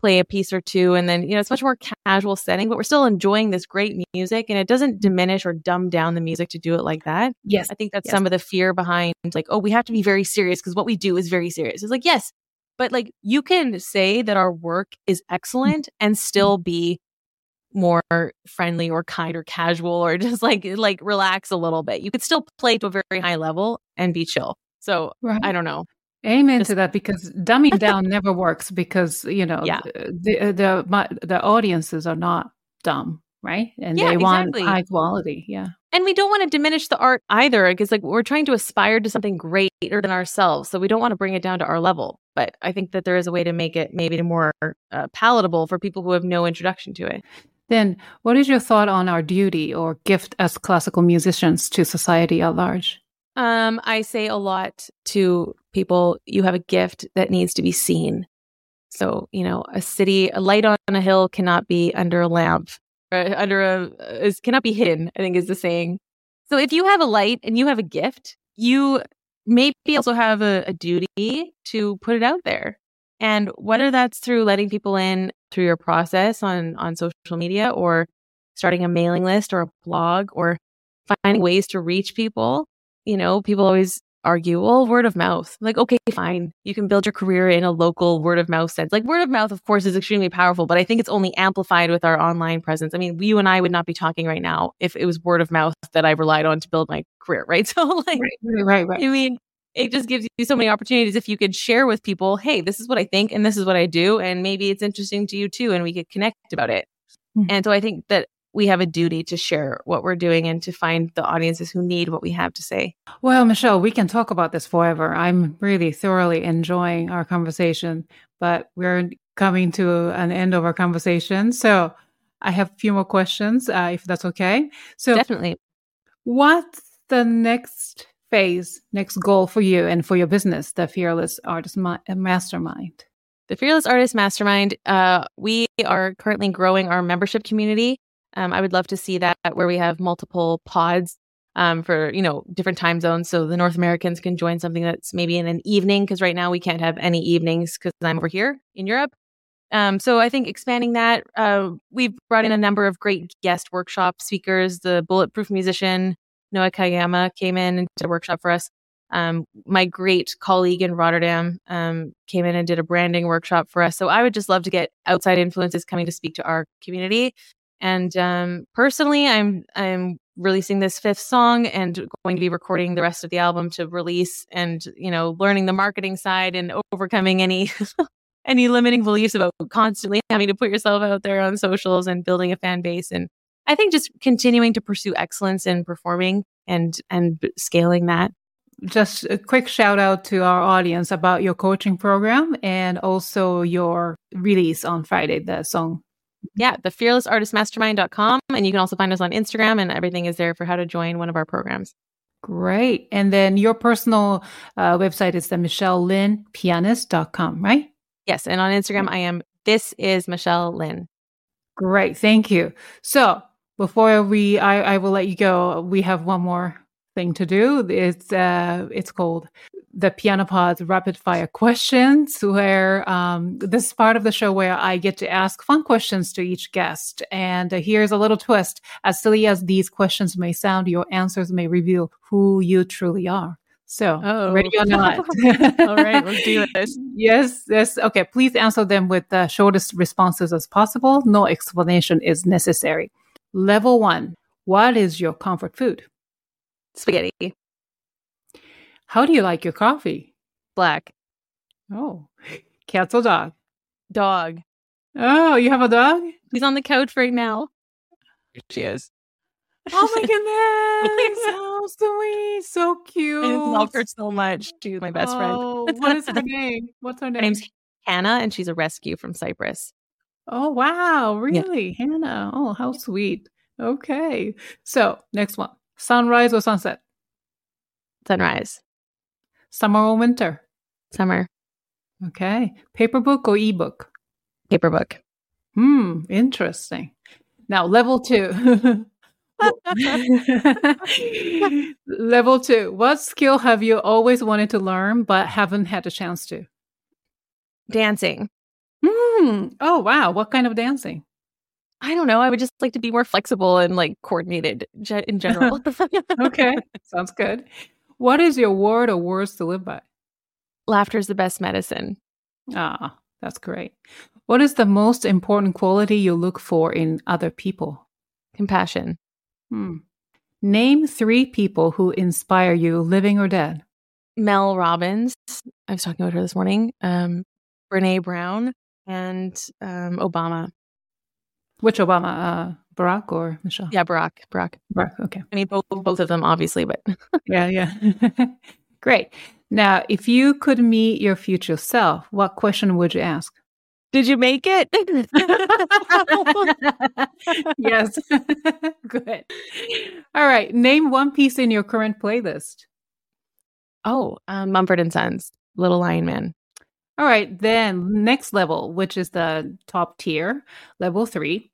play a piece or two, and then you know, it's much more casual setting, but we're still enjoying this great music, and it doesn't diminish or dumb down the music to do it like that. Yes. I think that's Yes. some of the fear behind like, oh, we have to be very serious because what we do is very serious. It's like, yes, but like you can say that our work is excellent and still be more friendly or kind or casual or just like like relax a little bit. You could still play to a very high level and be chill. So Right. I don't know. Amen to that because dumbing down never works because you know Yeah. the the my, the audiences are not dumb, right? And Yeah, they want exactly. high quality. Yeah. And we don't want to diminish the art either because like we're trying to aspire to something greater than ourselves. So we don't want to bring it down to our level. But I think that there is a way to make it maybe more uh, palatable for people who have no introduction to it. Then, what is your thought on our duty or gift as classical musicians to society at large? Um, I say a lot to people, you have a gift that needs to be seen. So, you know, a city, a light on a hill cannot be under a lamp, or under a, is, cannot be hidden, I think is the saying. So if you have a light and you have a gift, you maybe also have a, a duty to put it out there. And whether that's through letting people in through your process on, on social media or starting a mailing list or a blog or finding ways to reach people, you know, people always argue, well, word of mouth. Like, okay, fine. You can build your career in a local word of mouth sense. Like, word of mouth, of course, is extremely powerful, but I think it's only amplified with our online presence. I mean, you and I would not be talking right now if it was word of mouth that I relied on to build my career, right? So, like, right, right, right. I mean, it just gives you so many opportunities if you could share with people, hey, this is what I think and this is what I do. And maybe it's interesting to you too. And we could connect about it. Mm-hmm. And so I think that we have a duty to share what we're doing and to find the audiences who need what we have to say. Well, Michelle, we can talk about this forever. I'm really thoroughly enjoying our conversation, but we're coming to an end of our conversation. So I have a few more questions, uh, if that's okay. So, definitely. What's the next phase, next goal for you and for your business, the Fearless Artist Ma- Mastermind? The Fearless Artist Mastermind, uh, we are currently growing our membership community. Um, I would love to see that where we have multiple pods um, for you know different time zones, so the North Americans can join something that's maybe in an evening because right now we can't have any evenings because I'm over here in Europe. Um, so I think expanding that, uh, we've brought in a number of great guest workshop speakers. The Bulletproof musician Noa Kageyama came in and did a workshop for us. Um, my great colleague in Rotterdam um, came in and did a branding workshop for us. So I would just love to get outside influences coming to speak to our community and um, personally, I'm I'm releasing this fifth song and going to be recording the rest of the album to release, and you know, learning the marketing side and overcoming any any limiting beliefs about constantly having to put yourself out there on socials and building a fan base. And I think just continuing to pursue excellence in performing and and scaling that just a quick shout out to our audience about your coaching program and also your release on Friday, the song yeah, the fearlessartistmastermind.com. And you can also find us on Instagram, and everything is there for how to join one of our programs. Great. And then your personal uh, website is the michellelynnepianist.com, right? Yes. And on Instagram, I am this is Michelle Lynne. Great. Thank you. So before we, I, I will let you go, we have one more thing to do. It's, uh, it's called the Piano Pod's rapid fire questions, where um, this is part of the show where I get to ask fun questions to each guest. And uh, here's a little twist as silly as these questions may sound, your answers may reveal who you truly are. So, oh. ready or not? All right, let's do this. yes, yes. Okay, please answer them with the shortest responses as possible. No explanation is necessary. Level one What is your comfort food? Spaghetti. How do you like your coffee? Black. Oh, cats or dog? Dog. Oh, you have a dog? He's on the couch right now. She is. Oh my goodness! so sweet, so cute. I love her so much. She's my best oh, friend. what is her name? What's her name? Her name's Hannah, and she's a rescue from Cyprus. Oh wow! Really, yeah. Hannah? Oh, how sweet. Okay, so next one: sunrise or sunset? Sunrise. Summer or winter? Summer. Okay. Paper book or ebook? Paper book. Hmm, interesting. Now, level two. level two. What skill have you always wanted to learn but haven't had a chance to? Dancing. Hmm. Oh, wow. What kind of dancing? I don't know. I would just like to be more flexible and like coordinated in general. okay. Sounds good. What is your word or words to live by? Laughter is the best medicine. Ah, that's great. What is the most important quality you look for in other people? Compassion. Hmm. Name three people who inspire you, living or dead. Mel Robbins. I was talking about her this morning. Um, Brene Brown and um, Obama. Which Obama? Uh, Barack or Michelle? Yeah, Barack. Barack. Barack. Okay. I mean, both both of them, obviously, but yeah, yeah. Great. Now, if you could meet your future self, what question would you ask? Did you make it? yes. Good. All right. Name one piece in your current playlist. Oh, um, Mumford and Sons, Little Lion Man. All right, then next level, which is the top tier, level three.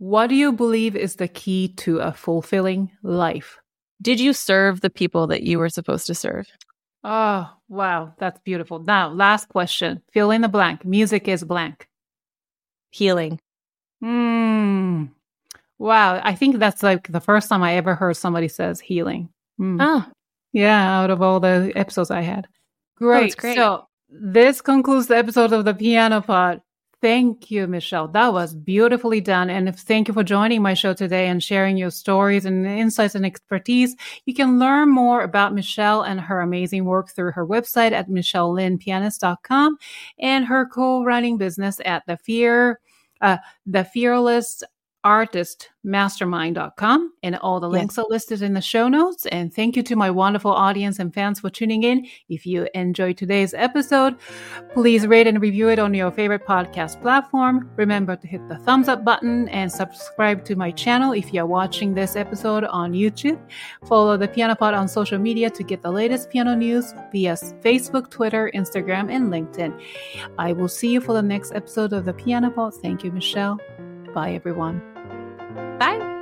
What do you believe is the key to a fulfilling life? Did you serve the people that you were supposed to serve? Oh, wow, that's beautiful. Now, last question. Fill in the blank. Music is blank. Healing. Hmm. Wow, I think that's like the first time I ever heard somebody says healing. Mm. Oh, Yeah, out of all the episodes I had. Great. that's great. So this concludes the episode of the Piano Pod. Thank you, Michelle. That was beautifully done. And thank you for joining my show today and sharing your stories and insights and expertise. You can learn more about Michelle and her amazing work through her website at michellelynnepianist.com and her co-running business at the Fear, uh, the Fearless Artist Mastermind.com. And all the Yes. links are listed in the show notes. And thank you to my wonderful audience and fans for tuning in. If you enjoyed today's episode, please rate and review it on your favorite podcast platform. Remember to hit the thumbs up button and subscribe to my channel if you're watching this episode on YouTube. Follow the Piano Pod on social media to get the latest piano news via Facebook, Twitter, Instagram, and LinkedIn. I will see you for the next episode of the Piano Pod. Thank you, Michelle. Bye, everyone. Bye.